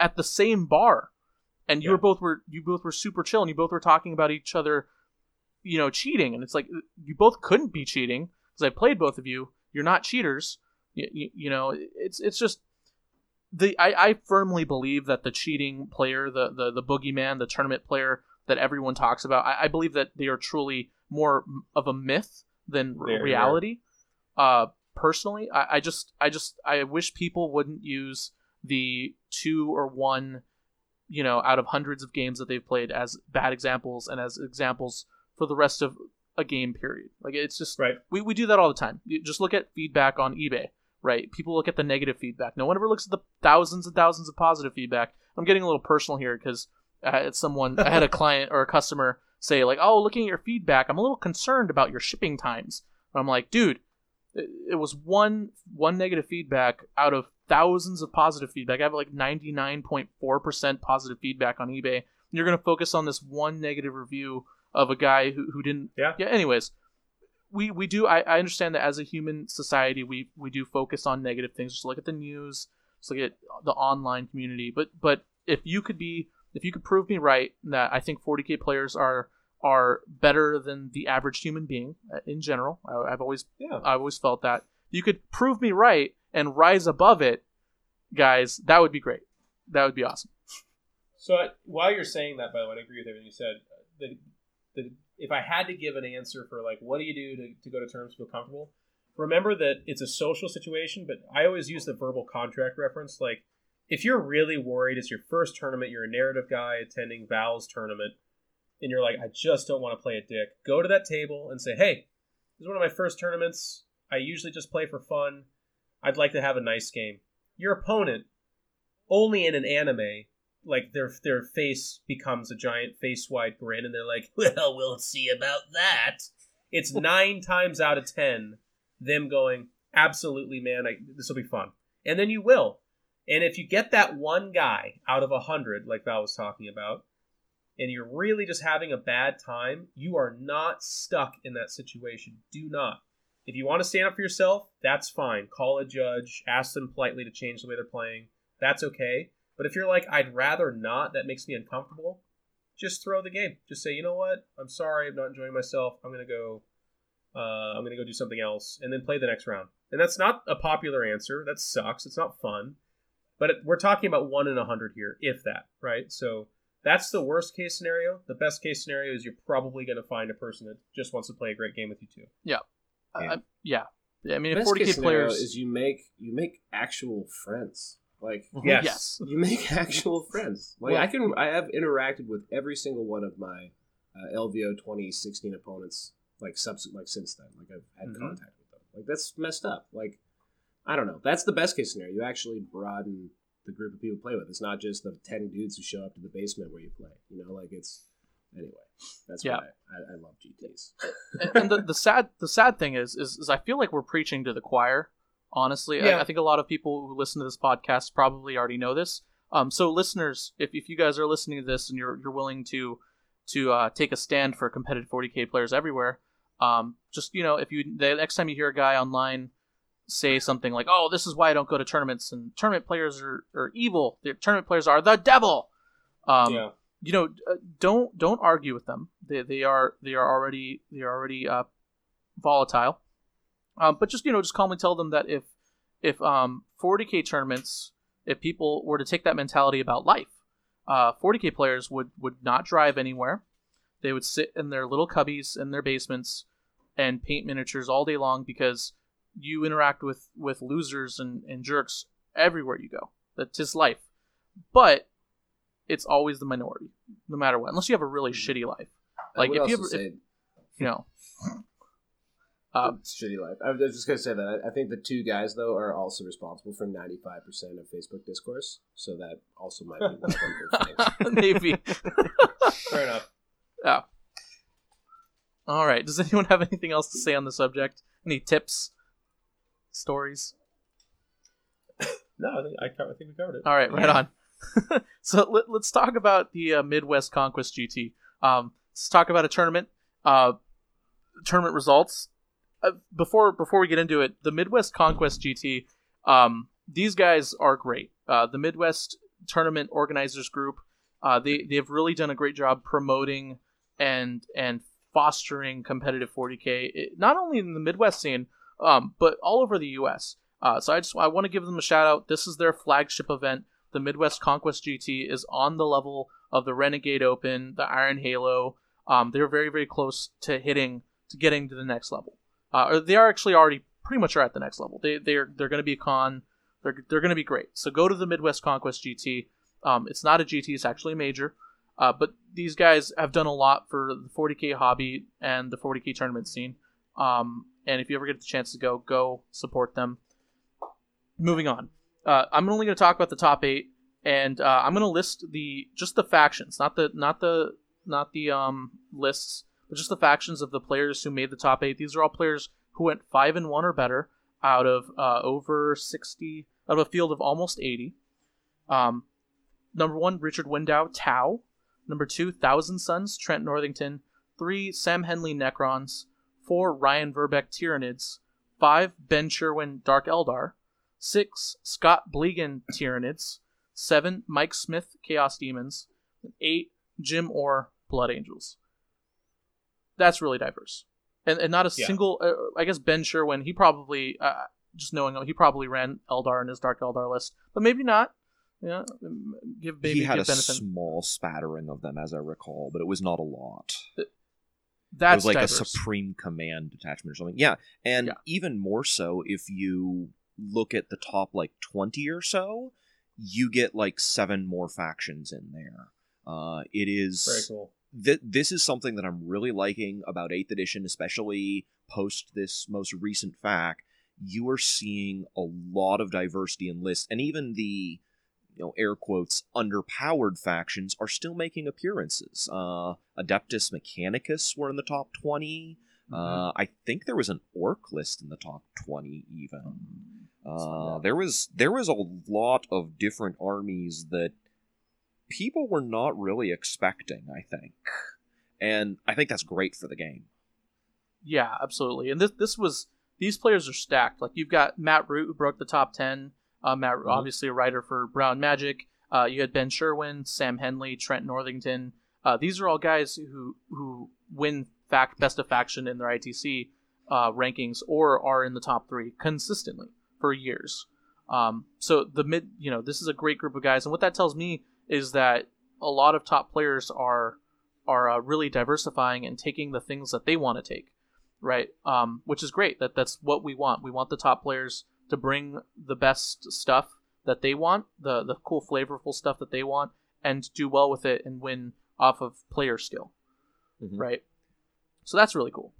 at the same bar. And you Yeah. were both were you both were super chill and you both were talking about each other, you know, cheating. And it's like you both couldn't be cheating because I played both of you. You're not cheaters. You, you, you know, it's it's just the I, I firmly believe that the cheating player, the the the boogeyman, the tournament player that everyone talks about, I, I believe that they are truly more of a myth than reality. Uh, personally, I, I just I just I wish people wouldn't use the two or one, you know, out of hundreds of games that they've played as bad examples and as examples for the rest of a game period. Like it's just Right. we, we do that all the time. You just look at feedback on eBay, right? People look at the negative feedback. No one ever looks at the thousands and thousands of positive feedback. I'm getting a little personal here because I had someone, I had a client or a customer say like, "Oh, looking at your feedback, I'm a little concerned about your shipping times." And I'm like, "Dude, it, it was one one negative feedback out of thousands of positive feedback. I have like 99.4% positive feedback on eBay. You're gonna focus on this one negative review of a guy who, who didn't. Yeah. Yeah. Anyways, we we do. I, I understand that as a human society, we we do focus on negative things. Just look at the news. Just look at the online community. But but if you could be if you could prove me right that I think 40k players are are better than the average human being uh, in general. I, I've always Yeah. I've always felt that. You could prove me right and rise above it, guys. That would be great. That would be awesome. So I, while you're saying that, by the way, I agree with everything you said. The, the, if I had to give an answer for like, what do you do to, to go to terms, feel comfortable? Remember that it's a social situation, but I always use the verbal contract reference. Like, if you're really worried, it's your first tournament, you're a narrative guy attending Val's tournament, and you're like, I just don't want to play a dick. Go to that table and say, Hey, this is one of my first tournaments. I usually just play for fun. I'd like to have a nice game. Your opponent, only in an anime, like their their face becomes a giant face wide grin, and they're like, "Well, we'll see about that." It's nine times out of ten them going, "Absolutely, man, this will be fun," and then you will. And if you get that one guy out of a hundred, like Val was talking about, and you're really just having a bad time, you are not stuck in that situation. Do not. If you want to stand up for yourself, that's fine. Call a judge, ask them politely to change the way they're playing. That's okay. But if you're like, I'd rather not, that makes me uncomfortable, just throw the game. Just say, you know what? I'm sorry, I'm not enjoying myself. I'm gonna go. Uh, I'm gonna go do something else, and then play the next round. And that's not a popular answer. That sucks. It's not fun. But it, we're talking about one in a hundred here, if that, right? So that's the worst case scenario. The best case scenario is you're probably gonna find a person that just wants to play a great game with you too. Yeah. Uh, yeah. Yeah, I mean, if Best 40k case scenario players. is you make you make actual friends. Like Yes. yes. you make actual friends. Like Well- I can, I have interacted with every single one of my uh, LVO 2016 opponents. Like subs, like since then, like I've had Mhm. contact with them. Like that's messed up. Like I don't know. That's the best case scenario. You actually broaden the group of people you play with. It's not just the ten dudes who show up to the basement where you play. You know, like it's anyway. That's Yeah. why I, I love GTS. and, and the, the sad the sad thing is, is is I feel like we're preaching to the choir. Honestly, I, Yeah. I think a lot of people who listen to this podcast probably already know this. Um, so listeners, if, if you guys are listening to this and you're you're willing to to uh, take a stand for competitive 40k players everywhere, um, just you know, if you the next time you hear a guy online say something like, "Oh, this is why I don't go to tournaments," and tournament players are, are evil, the tournament players are the devil. Um, yeah. you know, uh, don't don't argue with them. They, they are they are already they are already uh, volatile. Um, but just you know, just calmly tell them that if if um 40k tournaments, if people were to take that mentality about life, uh, 40k players would would not drive anywhere. They would sit in their little cubbies in their basements and paint miniatures all day long because you interact with with losers and, and jerks everywhere you go. That's just life. But it's always the minority, no matter what. Unless you have a really shitty life, I Like, if you ever- say you know. Uh, it's shitty life. I was just gonna say that. I I think the two guys though are also responsible for ninety five percent of Facebook discourse, so that also might be one of their maybe. Fair enough. All right. Does anyone have anything else to say on the subject? Any tips, stories? No, I think I, I think we covered it. All right, right on. so let, us talk about the uh, Midwest Conquest GT. Um, let's talk about a tournament. Uh, tournament results. Uh, before before we get into it, the Midwest Conquest GT, um, these guys are great. Uh, the Midwest Tournament Organizers Group, uh, they they have really done a great job promoting and and fostering competitive 40k, it, not only in the Midwest scene, um, but all over the U.S. Uh, so I just I want to give them a shout out. This is their flagship event. The Midwest Conquest GT is on the level of the Renegade Open, the Iron Halo. Um, they're very very close to hitting to getting to the next level. Uh, they are actually already pretty much are at the next level. They they're they're going to be a con. They're they're going to be great. So go to the Midwest Conquest GT. Um, it's not a GT. It's actually a major. Uh, but these guys have done a lot for the 40k hobby and the 40k tournament scene. Um, and if you ever get the chance to go, go support them. Moving on, uh, I'm only going to talk about the top eight, and uh, I'm going to list the just the factions, not the not the not the um, lists, but just the factions of the players who made the top eight. These are all players who went five and one or better out of uh, over 60 out of a field of almost 80. Um, number one, Richard Window, Tau. Number two, Thousand Sons, Trent Northington. Three, Sam Henley, Necrons. Four, Ryan Verbeck, Tyranids. Five, Ben Sherwin, Dark Eldar. Six, Scott Blegan, Tyranids. Seven, Mike Smith, Chaos Daemons. Eight, Jim Orr, Blood Angels. That's really diverse. And, and not a Yeah. single, uh, I guess Ben Sherwin, he probably, uh, just knowing him, he probably ran Eldar in his Dark Eldar list. But maybe not. Yeah, give maybe he had give a benefit. small spattering of them, as I recall, but it was not a lot. That's it was like diverse. a supreme command detachment or something. Yeah, and Yeah. even more so if you look at the top like twenty or so, you get like seven more factions in there. Uh, it is Very cool. Th- this is something that I'm really liking about 8th edition, especially post this most recent FAQ. You are seeing a lot of diversity in lists, and even the you know air quotes underpowered factions are still making appearances. Uh, Adeptus Mechanicus were in the top 20. Uh, I think there was an orc list in the top 20 even. Uh, there was there was a lot of different armies that people were not really expecting. I think, and I think that's great for the game. Yeah, absolutely. And this this was these players are stacked. Like you've got Matt Root who broke the top ten. Uh, Matt Root, Mhm. obviously a writer for Brown Magic. Uh, you had Ben Sherwin, Sam Henley, Trent Northington. Uh, these are all guys who who win fact best of faction in their ITC uh, rankings or are in the top three consistently for years. Um, so the mid, you know, this is a great group of guys, and what that tells me is that a lot of top players are are uh, really diversifying and taking the things that they want to take right? Um, which is great. That that's what we want. We want the top players to bring the best stuff that they want, the the cool, flavorful stuff that they want, and do well with it and win off of player skill, Mhm. right? So that's really cool.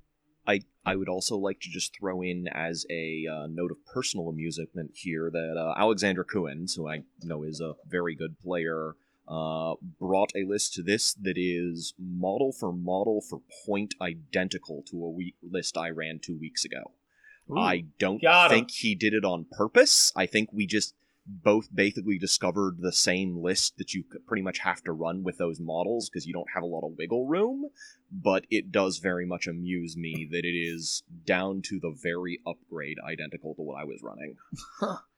I would also like to just throw in as a uh, note of personal amusement here that uh, Alexander Kuhns, who I know is a very good player, uh, brought a list to this that is model for model for point identical to a week list I ran two weeks ago. Ooh. I don't think he did it on purpose. I think we just both basically discovered the same list that you pretty much have to run with those models because you don't have a lot of wiggle room. But it does very much amuse me that it is down to the very upgrade identical to what I was running.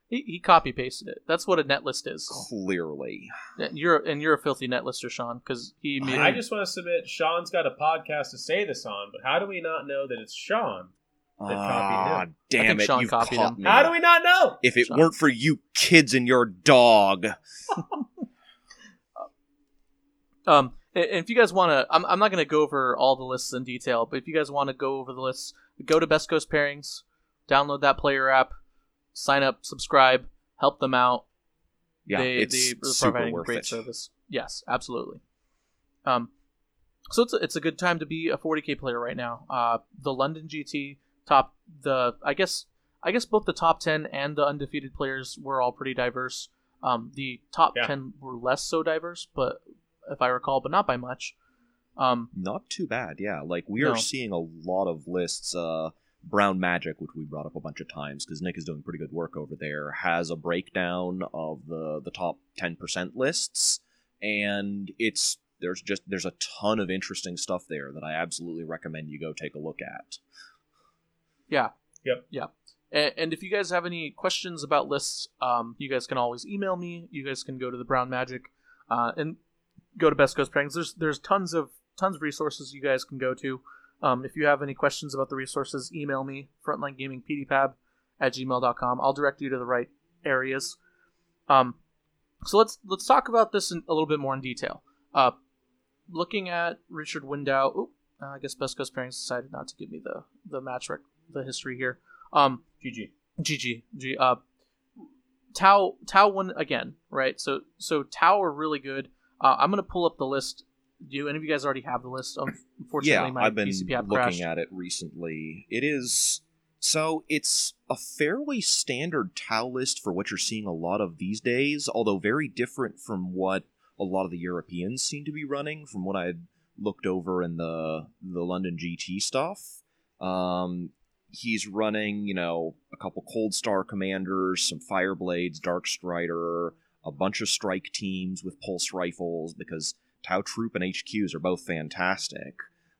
he, he copy pasted it. That's what a net list is. Clearly. And you're and you're a filthy net lister, Sean, because he made. I just want to submit. Sean's got a podcast to say this on, but how do we not know that it's Sean? That copied Ah, him. damn it! Sean You've copied caught him. me. How do we not know? If it Sean. weren't for you kids and your dog, Um, and and if you guys want to, I'm, I'm not going to go over all the lists in detail, but if you guys want to go over the lists, go to Best Coast Pairings, download that player app, sign up, subscribe, help them out. yeah, they, it's they are super providing worth great it. service. Yes, absolutely. Um, so it's a, it's a good time to be a 40k player right now. Uh, the London GT top the I guess I guess both the top 10 and the undefeated players were all pretty diverse. Um, the top Yeah. 10 were less so diverse, but if I recall, but not by much. Um, Not too bad, yeah. Like we No. are seeing a lot of lists. Uh, Brown Magic, which we brought up a bunch of times because Nick is doing pretty good work over there, has a breakdown of the the top ten percent lists, and it's there's just there's a ton of interesting stuff there that I absolutely recommend you go take a look at. Yeah. Yep. Yeah. And, and if you guys have any questions about lists, um, you guys can always email me. You guys can go to the Brown Magic, uh, and go to Best Coast Pairings. There's there's tons of tons of resources you guys can go to. Um, if you have any questions about the resources, email me Frontline Gaming PDPAB at gmail.com. I'll direct you to the right areas. Um, so let's let's talk about this in a little bit more in detail. Uh, looking at Richard Window, ooh, uh, I guess Best Coast Pairings decided not to give me the the match rec- the history here. Um, GG. GG. G. Uh, Tau Tau won again, right? So so Tau are really good. Uh, I'm gonna pull up the list. Do any of you guys already have the list? Unfortunately, yeah, my I've been BCP app looking crashed. at it recently. It is so it's a fairly standard Tau list for what you're seeing a lot of these days, although very different from what a lot of the Europeans seem to be running. From what I had looked over in the the London GT stuff, um, he's running you know a couple Coldstar commanders, some Fireblades, Darkstrider, a bunch of strike teams with pulse rifles because Tau Troop and HQs are both fantastic.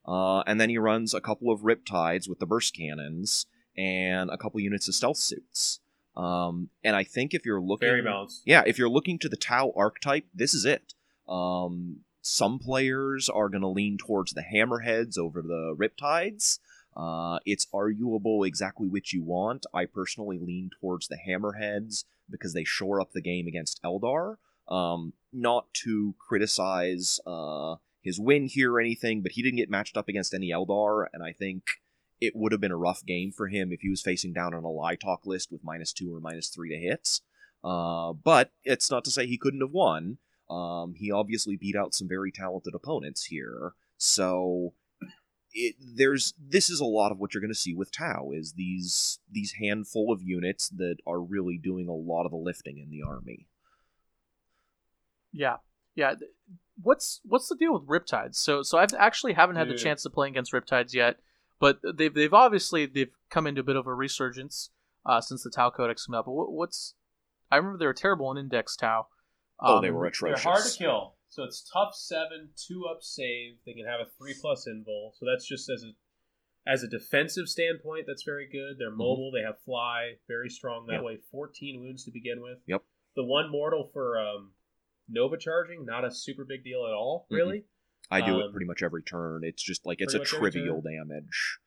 Uh, and then he runs a couple of Riptides with the burst cannons and a couple units of stealth suits. Um, and I think if you're looking, Very balanced. yeah, if you're looking to the Tau archetype, this is it. Um, some players are going to lean towards the Hammerheads over the Riptides. Uh, it's arguable exactly which you want. I personally lean towards the Hammerheads because they shore up the game against Eldar. Um, not to criticize uh, his win here or anything, but he didn't get matched up against any Eldar, and I think it would have been a rough game for him if he was facing down on Alaitoc list with minus two or minus three to hits. Uh, but it's not to say he couldn't have won. Um, he obviously beat out some very talented opponents here, so it there's this is a lot of what you're going to see with Tau is these these handful of units that are really doing a lot of the lifting in the army. Yeah, yeah. What's what's the deal with Riptides? So so I've actually haven't had the chance to play against Riptides yet, but they've they've obviously they've come into a bit of a resurgence uh, since the Tau Codex came out. But what, what's I remember they were terrible in Index Tau. oh, they were atrocious. They're hard to kill. So it's tough seven, two up save. They can have a three plus invul. So that's just as a as a defensive standpoint, that's very good. They're mobile. They have fly, very strong that Mm-hmm. Yep. way. Fourteen wounds to begin with. Yep. The one mortal for um, Nova charging, not a super big deal at all, Mhm. really. I do um, it pretty much every turn. It's just like it's a pretty much every trivial damage.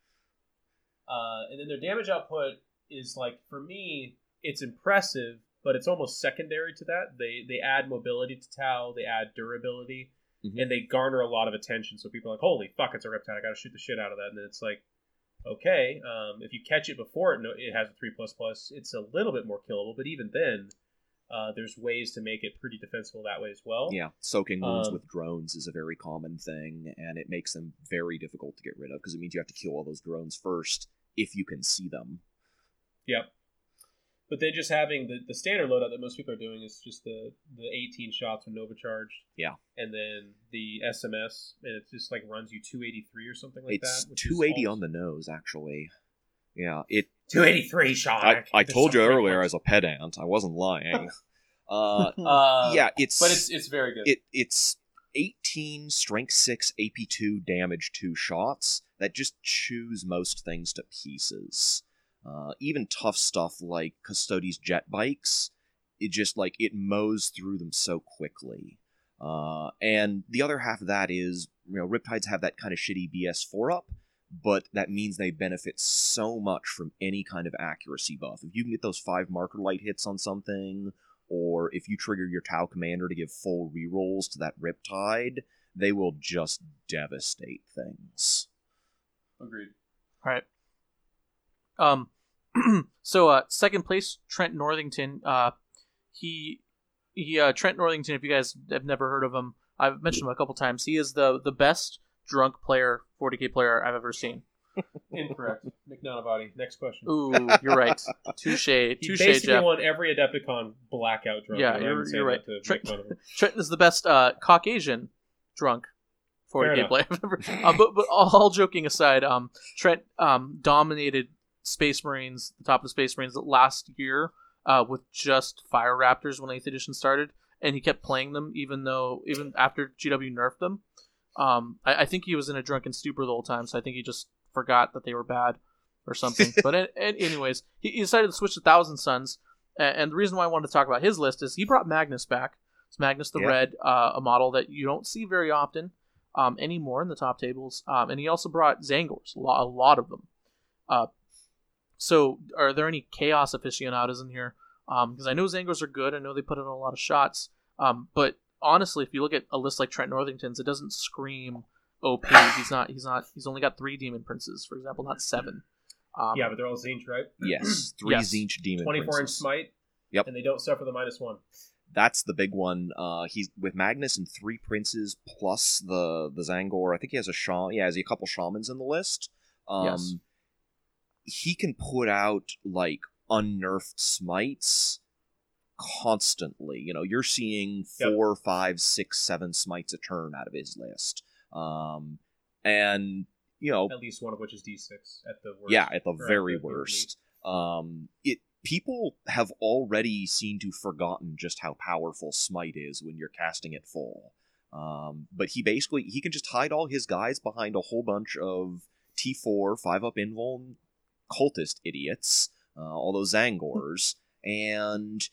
Uh, and then their damage output is like for me, it's impressive, but it's almost secondary to that. They they add mobility to Tau, they add durability, Mhm. and they garner a lot of attention. So people are like, "Holy fuck, it's a Riptide! I got to shoot the shit out of that." And then it's like, okay, um, if you catch it before it, it has a three plus plus. It's a little bit more killable, but even then, uh, there's ways to make it pretty defensible that way as well. Yeah, soaking wounds Um, with drones is a very common thing, and it makes them very difficult to get rid of because it means you have to kill all those drones first if you can see them. Yep. But then just having the, the standard loadout that most people are doing is just the, the 18 shots with Nova Charged. Yeah. And then the SMS, and it just like runs you 283 or something like it's that. which is 280 all- on the nose, actually. Yeah, it. 283 shot. I, I told you earlier as a pedant. I wasn't lying. uh, Uh, yeah, it's But it's it's very good. it it's 18 strength 6 ap2 damage 2 shots that just chews most things to pieces uh, even tough stuff like custodes jet bikes it just like it mows through them so quickly uh, and the other half of that is you know riptides have that kind of shitty bs4 up but that means they benefit so much from any kind of accuracy buff if you can get those five marker light hits on something or if you trigger your Tau commander to give full rerolls to that Riptide, they will just devastate things. Agreed. All right. Um, so uh, second place, Trent Northington. Uh, he he uh, Trent Northington. If you guys have never heard of him, I've mentioned him a couple times. He is the the best drunk player, 40k player I've ever seen. Incorrect. Nanavati. Next question. Ooh, you're right. Touche, He touche, basically Jeff. won every Adepticon blackout drunk. Yeah, you're- you're right. that To Trick- make fun of him. Trent is the best uh, Caucasian drunk Fair 40k enough. player I've ever. Uh, but but all joking aside, um, Trent um dominated Space Marines, the top of Space Marines last year, uh, with just Fire Raptors when Eighth Edition started, and he kept playing them even though even after GW nerfed them. Um, I, I think he was in a drunken stupor the whole time, so I think he just forgot that they were bad. or something. but a- a- anyways, he, he decided to switch to Thousand Sons, and, and the reason why I wanted to talk about his list is he brought Magnus back. It's Magnus the Yeah. Red, uh, a model that you don't see very often um, anymore in the top tables, um, and he also brought Tzaangors, a lot, a lot of them. Uh, so, are there any Chaos aficionados in here? Because I know Tzaangors are good. I know they put in a lot of shots. Um, but honestly, if you look at a list like Trent Northington's, it doesn't scream OP. He's not. He's not. He's only got three Demon Princes, for example, not seven. Um, yeah, but they're all Tzeentch, right? Yes, three Yes. Tzeentch demon. 24 inch smite. Yep. And they don't suffer the minus one. That's the big one. Uh, he's with Magnus and three princes plus the the Tzaangor. I think he has a shaman. Yeah, has a couple shamans in the list. Um, Yes. He can put out like unnerfed smites constantly. You know, you're seeing Yep. four, five, six, seven smites a turn out of his list. Um, and you know, At least one of which is D6 at the worst. yeah, at the at very the- the worst. Um, it people have already seemed to forgotten just how powerful Smite is when you're casting it full. Um, but he basically he can just hide all his guys behind a whole bunch of T4 five up invuln cultist idiots, uh, all those Tzaangors, and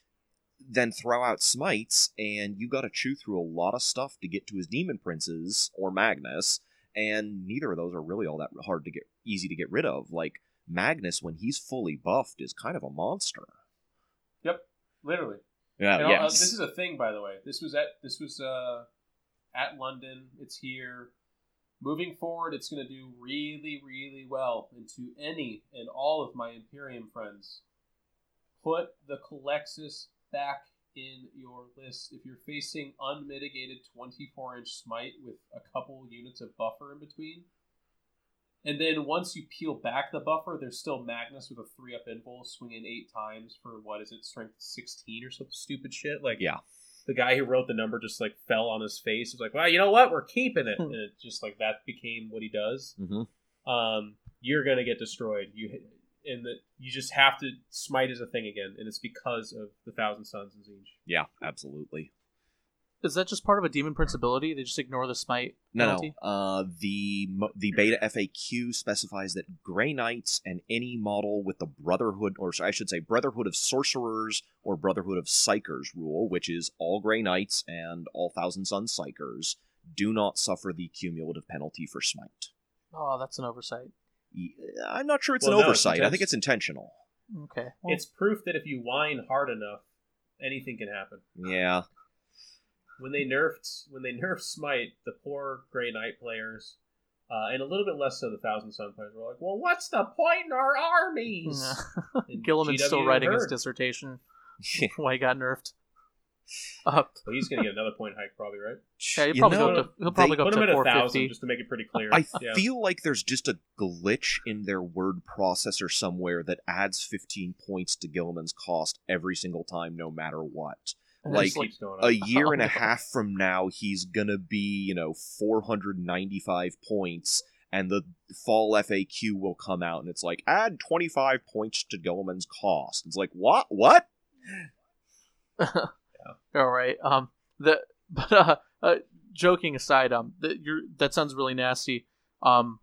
then throw out smites, and you got to chew through a lot of stuff to get to his demon princes or Magnus, and neither of those are really all that hard to get easy to get rid of. Like Magnus, when he's fully buffed, is kind of a monster. Yep, literally. Yeah, And, uh, this is a thing, by the way. This was at this was uh, at London. It's here. Moving forward, it's going to do really, really well. And to any and all of my Imperium friends, put the Culexus back in your list. If you're facing unmitigated 24 inch smite with a couple units of buffer in between, and then once you peel back the buffer, there's still Magnus with a three up invul swinging eight times for what is it, strength 16 or some stupid shit. Like, Yeah. The guy who wrote the number just like fell on his face. It was like, well, you know what? We're keeping it. Hmm. and it just like that became what he does. Mhm. Um, you're gonna get destroyed. You and the, you just have to smite as a thing again, and it's because of the Thousand Sons and Tzeentch. Yeah, absolutely. Is that just part of a demon prince ability? They just ignore the smite No, penalty? no. Uh, the the beta FAQ specifies that Grey Knights and any model with the Brotherhood, or I should say Brotherhood of Sorcerers or Brotherhood of Psykers rule, which is all Grey Knights and all Thousand Son Psykers, do not suffer the cumulative penalty for Smite. Oh, that's an oversight. I'm not sure it's Well, an no, it's oversight. I think it's intentional. Okay. Well, It's proof that if you whine hard enough, anything can happen. Yeah. When they nerfed when they nerfed Smite, the poor Grey Knight players. Uh, and a little bit less so the Thousand Son players were like, "Well, what's the point in our armies?" And Guilliman's still GW writing his dissertation. Why he got nerfed. Uh, Well, he's gonna get another point hike, probably, right? yeah, he'll You probably know, go up to he'll probably go up to thousand 450. just to make it pretty clear. I yeah. feel like there's just a glitch in their word processor somewhere that adds 15 points to Guilliman's cost every single time, no matter what. Like, it's keeps going A year and a Oh, half from now, he's gonna be, you know, 495 points, and the fall FAQ will come out, and it's like, add 25 points to Guilliman's cost. It's like, what? What? All right. Um. The but uh, uh joking aside, um, the, you're, that sounds really nasty. Um.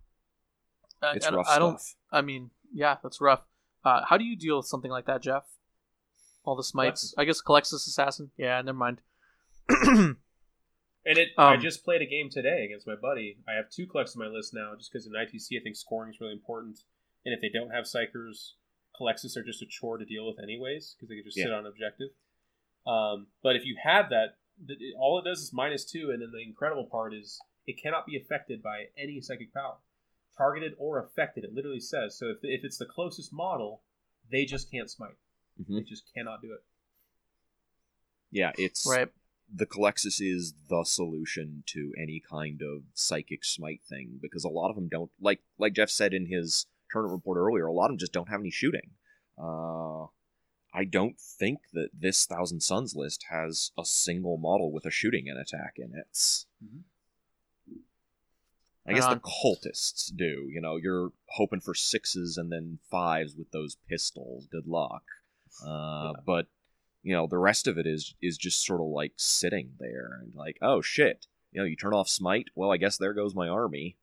I, It's I, don't- rough I don't. stuff. I mean, yeah, that's rough. Uh, how do you deal with something like that, Jeff? All the smites. I guess Culexus Assassin. Yeah, never mind. And it, I Um, just played a game today against my buddy. I have two collects on my list now, just because in ITC I think scoring is really important. And if they don't have psykers, Culexus are just a chore to deal with anyways, because they can just sit on objective. Um, but if you have that, th- it- all it does is minus two, and then the incredible part is it cannot be affected by any psychic power, targeted or affected. It literally says so. If, if it's the closest model, they just can't smite. Mhm. They just cannot do it. Yeah, it's right. the Culexus is the solution to any kind of psychic smite thing because a lot of them don't like like Jeff said in his tournament report earlier. A lot of them just don't have any shooting. Uh, I don't think that this Thousand Sons list has a single model with a shooting and attack in it. Mhm. I guess Right the cultists do. You know, you're hoping for sixes and then fives with those pistols. Good luck. Uh, Yeah. But you know, the rest of it is is just sort of like sitting there and like, oh shit. You know, you turn off smite. Well, I guess there goes my army.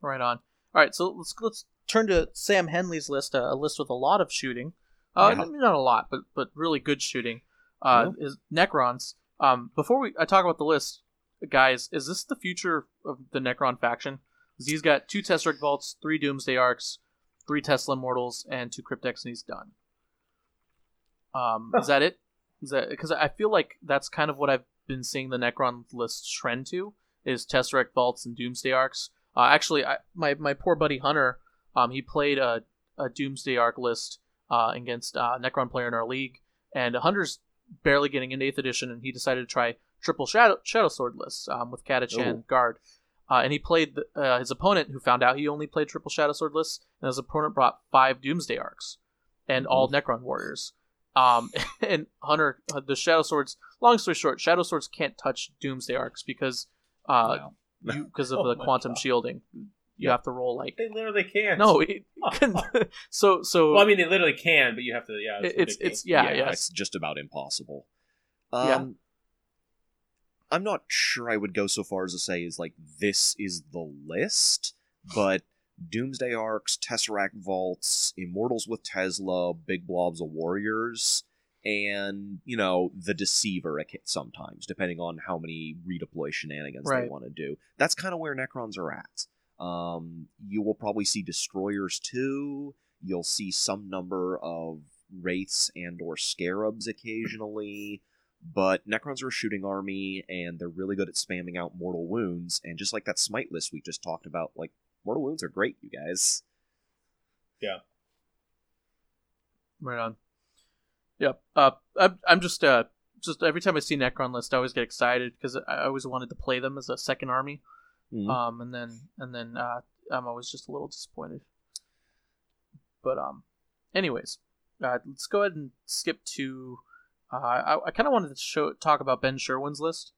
Right on. All right, so let's let's turn to Sam Henley's list, a, a list with a lot of shooting. Uh, Yeah. Not a lot, but but really good shooting. Uh, Is Necrons. Um, before we I talk about the list, guys, is this the future of the Necron faction? He's got two Tesseract Vaults, three Doomsday Arks, three Tesla Immortals, and two Crypteks, and he's done. Um, is that it? Is that because I feel like that's kind of what I've been seeing the Necron list trend to is Tesseract Vaults and Doomsday Arks. Uh, actually, I, my my poor buddy Hunter, um, he played a, a Doomsday Ark list uh, against uh, Necron player in our league, and Hunter's barely getting into Eighth Edition, and he decided to try triple Shadow Shadow Sword lists um, with Catachan guard. Uh, and he played the, uh, his opponent, who found out he only played triple Shadow Sword lists, and his opponent brought five Doomsday Arks and all Necron warriors. Um, and Hunter, uh, the Shadow Swords. Long story short, Shadow Swords can't touch Doomsday Arks because uh, Wow. you because of Oh the quantum God. shielding. You have to roll like They literally can't. no. It, so so Well, I mean, they literally can, but you have to. Yeah, It- it's ridiculous. it's yeah yeah, it's just about impossible. Yeah. Um, I'm not sure I would go so far as to say is like this is the list, but Doomsday Arks, Tesseract Vaults, Immortals with Tesla, Big Blobs of Warriors, and you know the Deceiver sometimes, depending on how many redeploy shenanigans they want to do. That's kind of where Necrons are at. Um, you will probably see Destroyers too. You'll see some number of wraiths and or scarabs occasionally but necrons are a shooting army and they're really good at spamming out mortal wounds and just like that smite list we just talked about like mortal wounds are great you guys Yeah. right on. Yep. Uh, I'm I'm just uh just every time I see Necron list, I always get excited because I always wanted to play them as a second army. Mhm. Um, and then and then uh, I'm always just a little disappointed. But um, anyways, uh, let's go ahead and skip to. Uh, I, I kind of wanted to show talk about Ben Sherwin's list,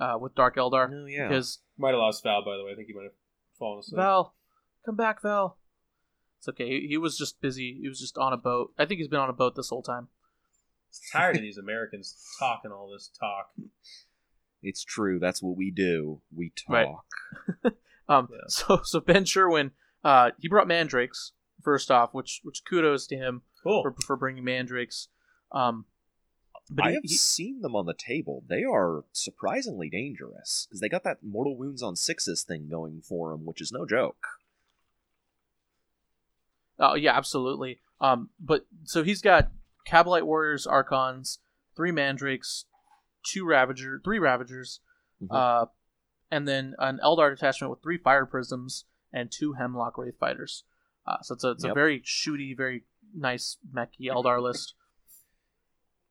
uh, with Dark Eldar oh yeah because Might have lost Val, by the way. I think he might have fallen asleep. Val, come back, Val. It's okay. He, he was just busy. He was just on a boat. I think he's been on a boat this whole time. tired of these Americans talking all this talk. it's true that's what we do we talk Right. Um, Yeah. so so Ben Sherwin, uh, he brought mandrakes first off, which which kudos to him Cool. for, for bringing mandrakes. Um, but i have he- seen them on the table they are surprisingly dangerous because they got that mortal wounds on sixes thing going for them which is no joke Oh yeah, absolutely. Um, but so he's got Kabalite warriors, archons, three mandrakes, two ravager, three ravagers, Mhm. uh, and then an Eldar detachment with three fire prisms and two Hemlock wraith fighters. Uh, so it's a it's a very shooty, very nice mechy Eldar list.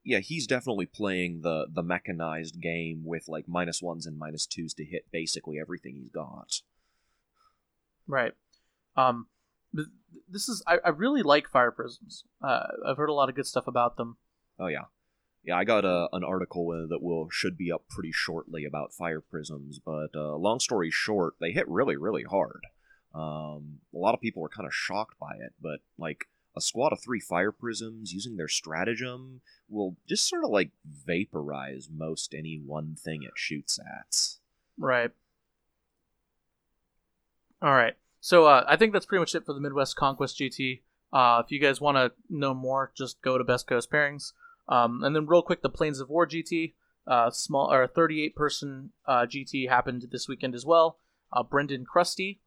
Yeah he's definitely playing the the mechanized game with like minus ones and minus twos to hit basically everything he's got Right. Um, this is I, I really like fire prisms. Uh, I've heard a lot of good stuff about them. Oh yeah, yeah. I got a, an article that will should be up pretty shortly about fire prisms. But uh, long story short, they hit really, really hard. Um, a lot of people were kind of shocked by it, but like a squad of three fire prisms using their stratagem will just sort of like vaporize most any one thing it shoots at. Right. All right. So uh, I think that's pretty much it for the Midwest Conquest GT. Uh, if you guys want to know more, just go to Best Coast Pairings. Um, and then real quick, the Plains of War GT, uh, small or 38 person uh, GT happened this weekend as well. Uh, Brendan Krusty,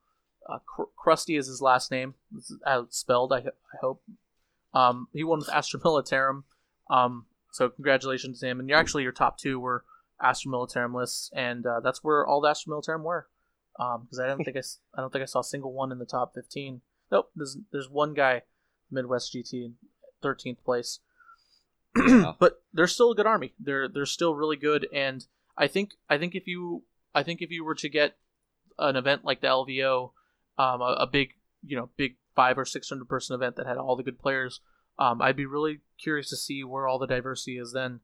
uh, Cr- Krusty is his last name. It's spelled. I, I hope. Um, he won with Astra Militarum. Um, so congratulations to him. And you're actually your top two were Astra Militarum lists, and uh, that's where all the Astra Militarum were. Because I don't think I, I don't think I saw a single one in the top 15. Nope. There's there's one guy, Midwest GT, 13th place. Yeah. but they're still a good army. They're they're still really good, and I think I think if you I think if you were to get an event like the LVO, um, a, a big you know big five or six hundred person event that had all the good players, um, I'd be really curious to see where all the diversity is then.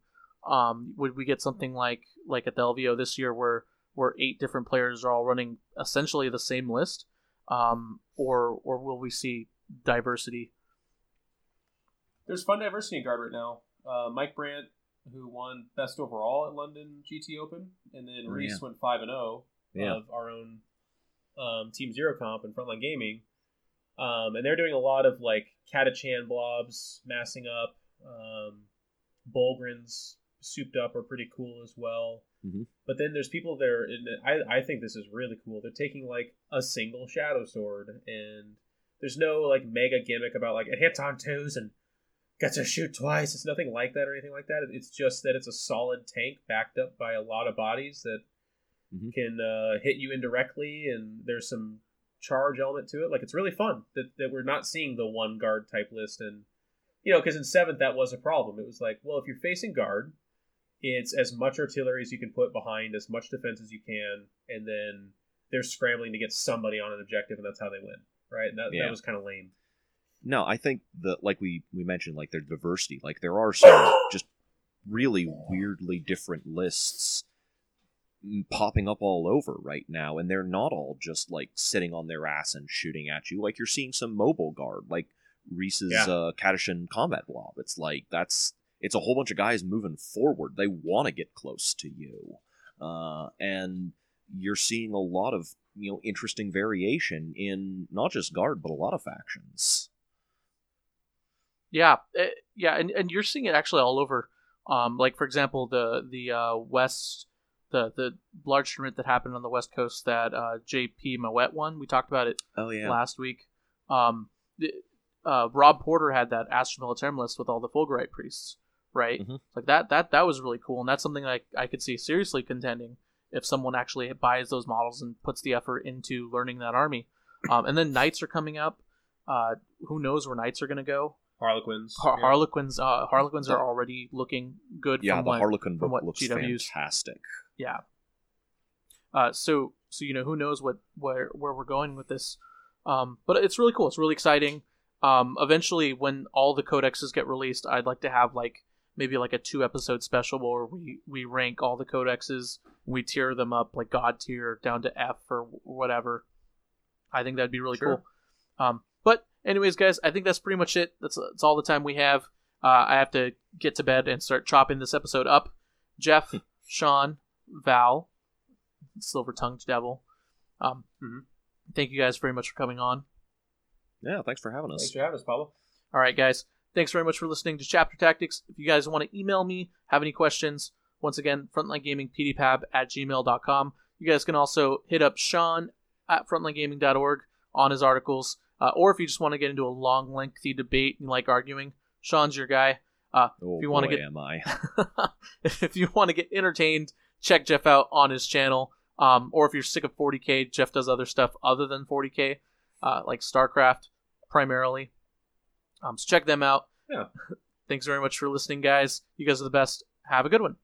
Um, would we get something like like at the LVO this year where where eight different players are all running essentially the same list, um, or or will we see diversity? There's fun diversity in guard right now. Uh, Mike Brandt, who won best overall at London GT Open, and then Oh, Reese yeah. went five and zero Yeah. of our own um, Team Zero comp and Frontline Gaming. Um, and they're doing a lot of like Catachan blobs massing up. Um, Bullgryns souped up are pretty cool as well. Mhm. But then there's people there, and I, I think this is really cool. They're taking like a single Shadow Sword, and there's no like mega gimmick about like it hits on twos and gets to shoot twice. It's nothing like that or anything like that. It's just that it's a solid tank backed up by a lot of bodies that Mhm. can uh, hit you indirectly, and there's some charge element to it. Like it's really fun that, that we're not seeing the one guard type list, and you know, because in seventh that was a problem. It was like, well, if you're facing guard, it's as much artillery as you can put behind, as much defense as you can, and then they're scrambling to get somebody on an objective, and that's how they win, right? And that, Yeah. that was kind of lame. No, I think that like we we mentioned, like their diversity. Like there are some just really weirdly different lists popping up all over right now, and they're not all just like sitting on their ass and shooting at you. Like you're seeing some mobile guard, like Reese's Yeah. uh, Catachan combat blob. It's like that's it's a whole bunch of guys moving forward. They want to get close to you, uh, and you're seeing a lot of you know interesting variation in not just guard but a lot of factions. Yeah, eh, yeah, and, and you're seeing it actually all over. Um, like for example, the the uh, west, the the large tournament that happened on the west coast that uh, JP Moet won. We talked about it Oh yeah. last week. Um, the, uh, Rob Porter had that Astra Militarum list with all the Fulgurite priests, right? Mhm. Like that that that was really cool, and that's something I I could see seriously contending if someone actually buys those models and puts the effort into learning that army. Um, and then knights are coming up. Uh, who knows where knights are going to go? Harlequins. Har- yeah. Harlequins, uh, Harlequins are already looking good. Yeah, the what, Harlequin book looks GW's fantastic. yeah. Uh, so so you know who knows what where where we're going with this, um, but it's really cool. It's really exciting. Um, eventually, when all the codexes get released, I'd like to have like maybe like a two episode special where we we rank all the codexes, we tier them up like God tier down to F or whatever. I think that'd be really Sure. cool. Um, but anyways, guys, I think that's pretty much it. That's that's all the time we have. Uh, I have to get to bed and start chopping this episode up. Jeff, Sean, Val, Silver Tongued Devil. Um, Mhm. Thank you guys very much for coming on. Yeah, thanks for having us. Thanks for having us, Pablo. All right, guys. Thanks very much for listening to Chapter Tactics. If you guys want to email me, have any questions, once again, frontlinegamingpdpab at gmail.com. You guys can also hit up Sean at frontlinegaming.org on his articles. Uh, or if you just want to get into a long, lengthy debate and like arguing, Sean's your guy. Oh, If you wanna get- am I? if you want to get entertained, check Jeff out on his channel. Um, or if you're sick of 40k, Jeff does other stuff other than 40k, uh, like StarCraft primarily. Um, so check them out. Yeah. Thanks very much for listening, guys. You guys are the best. Have a good one.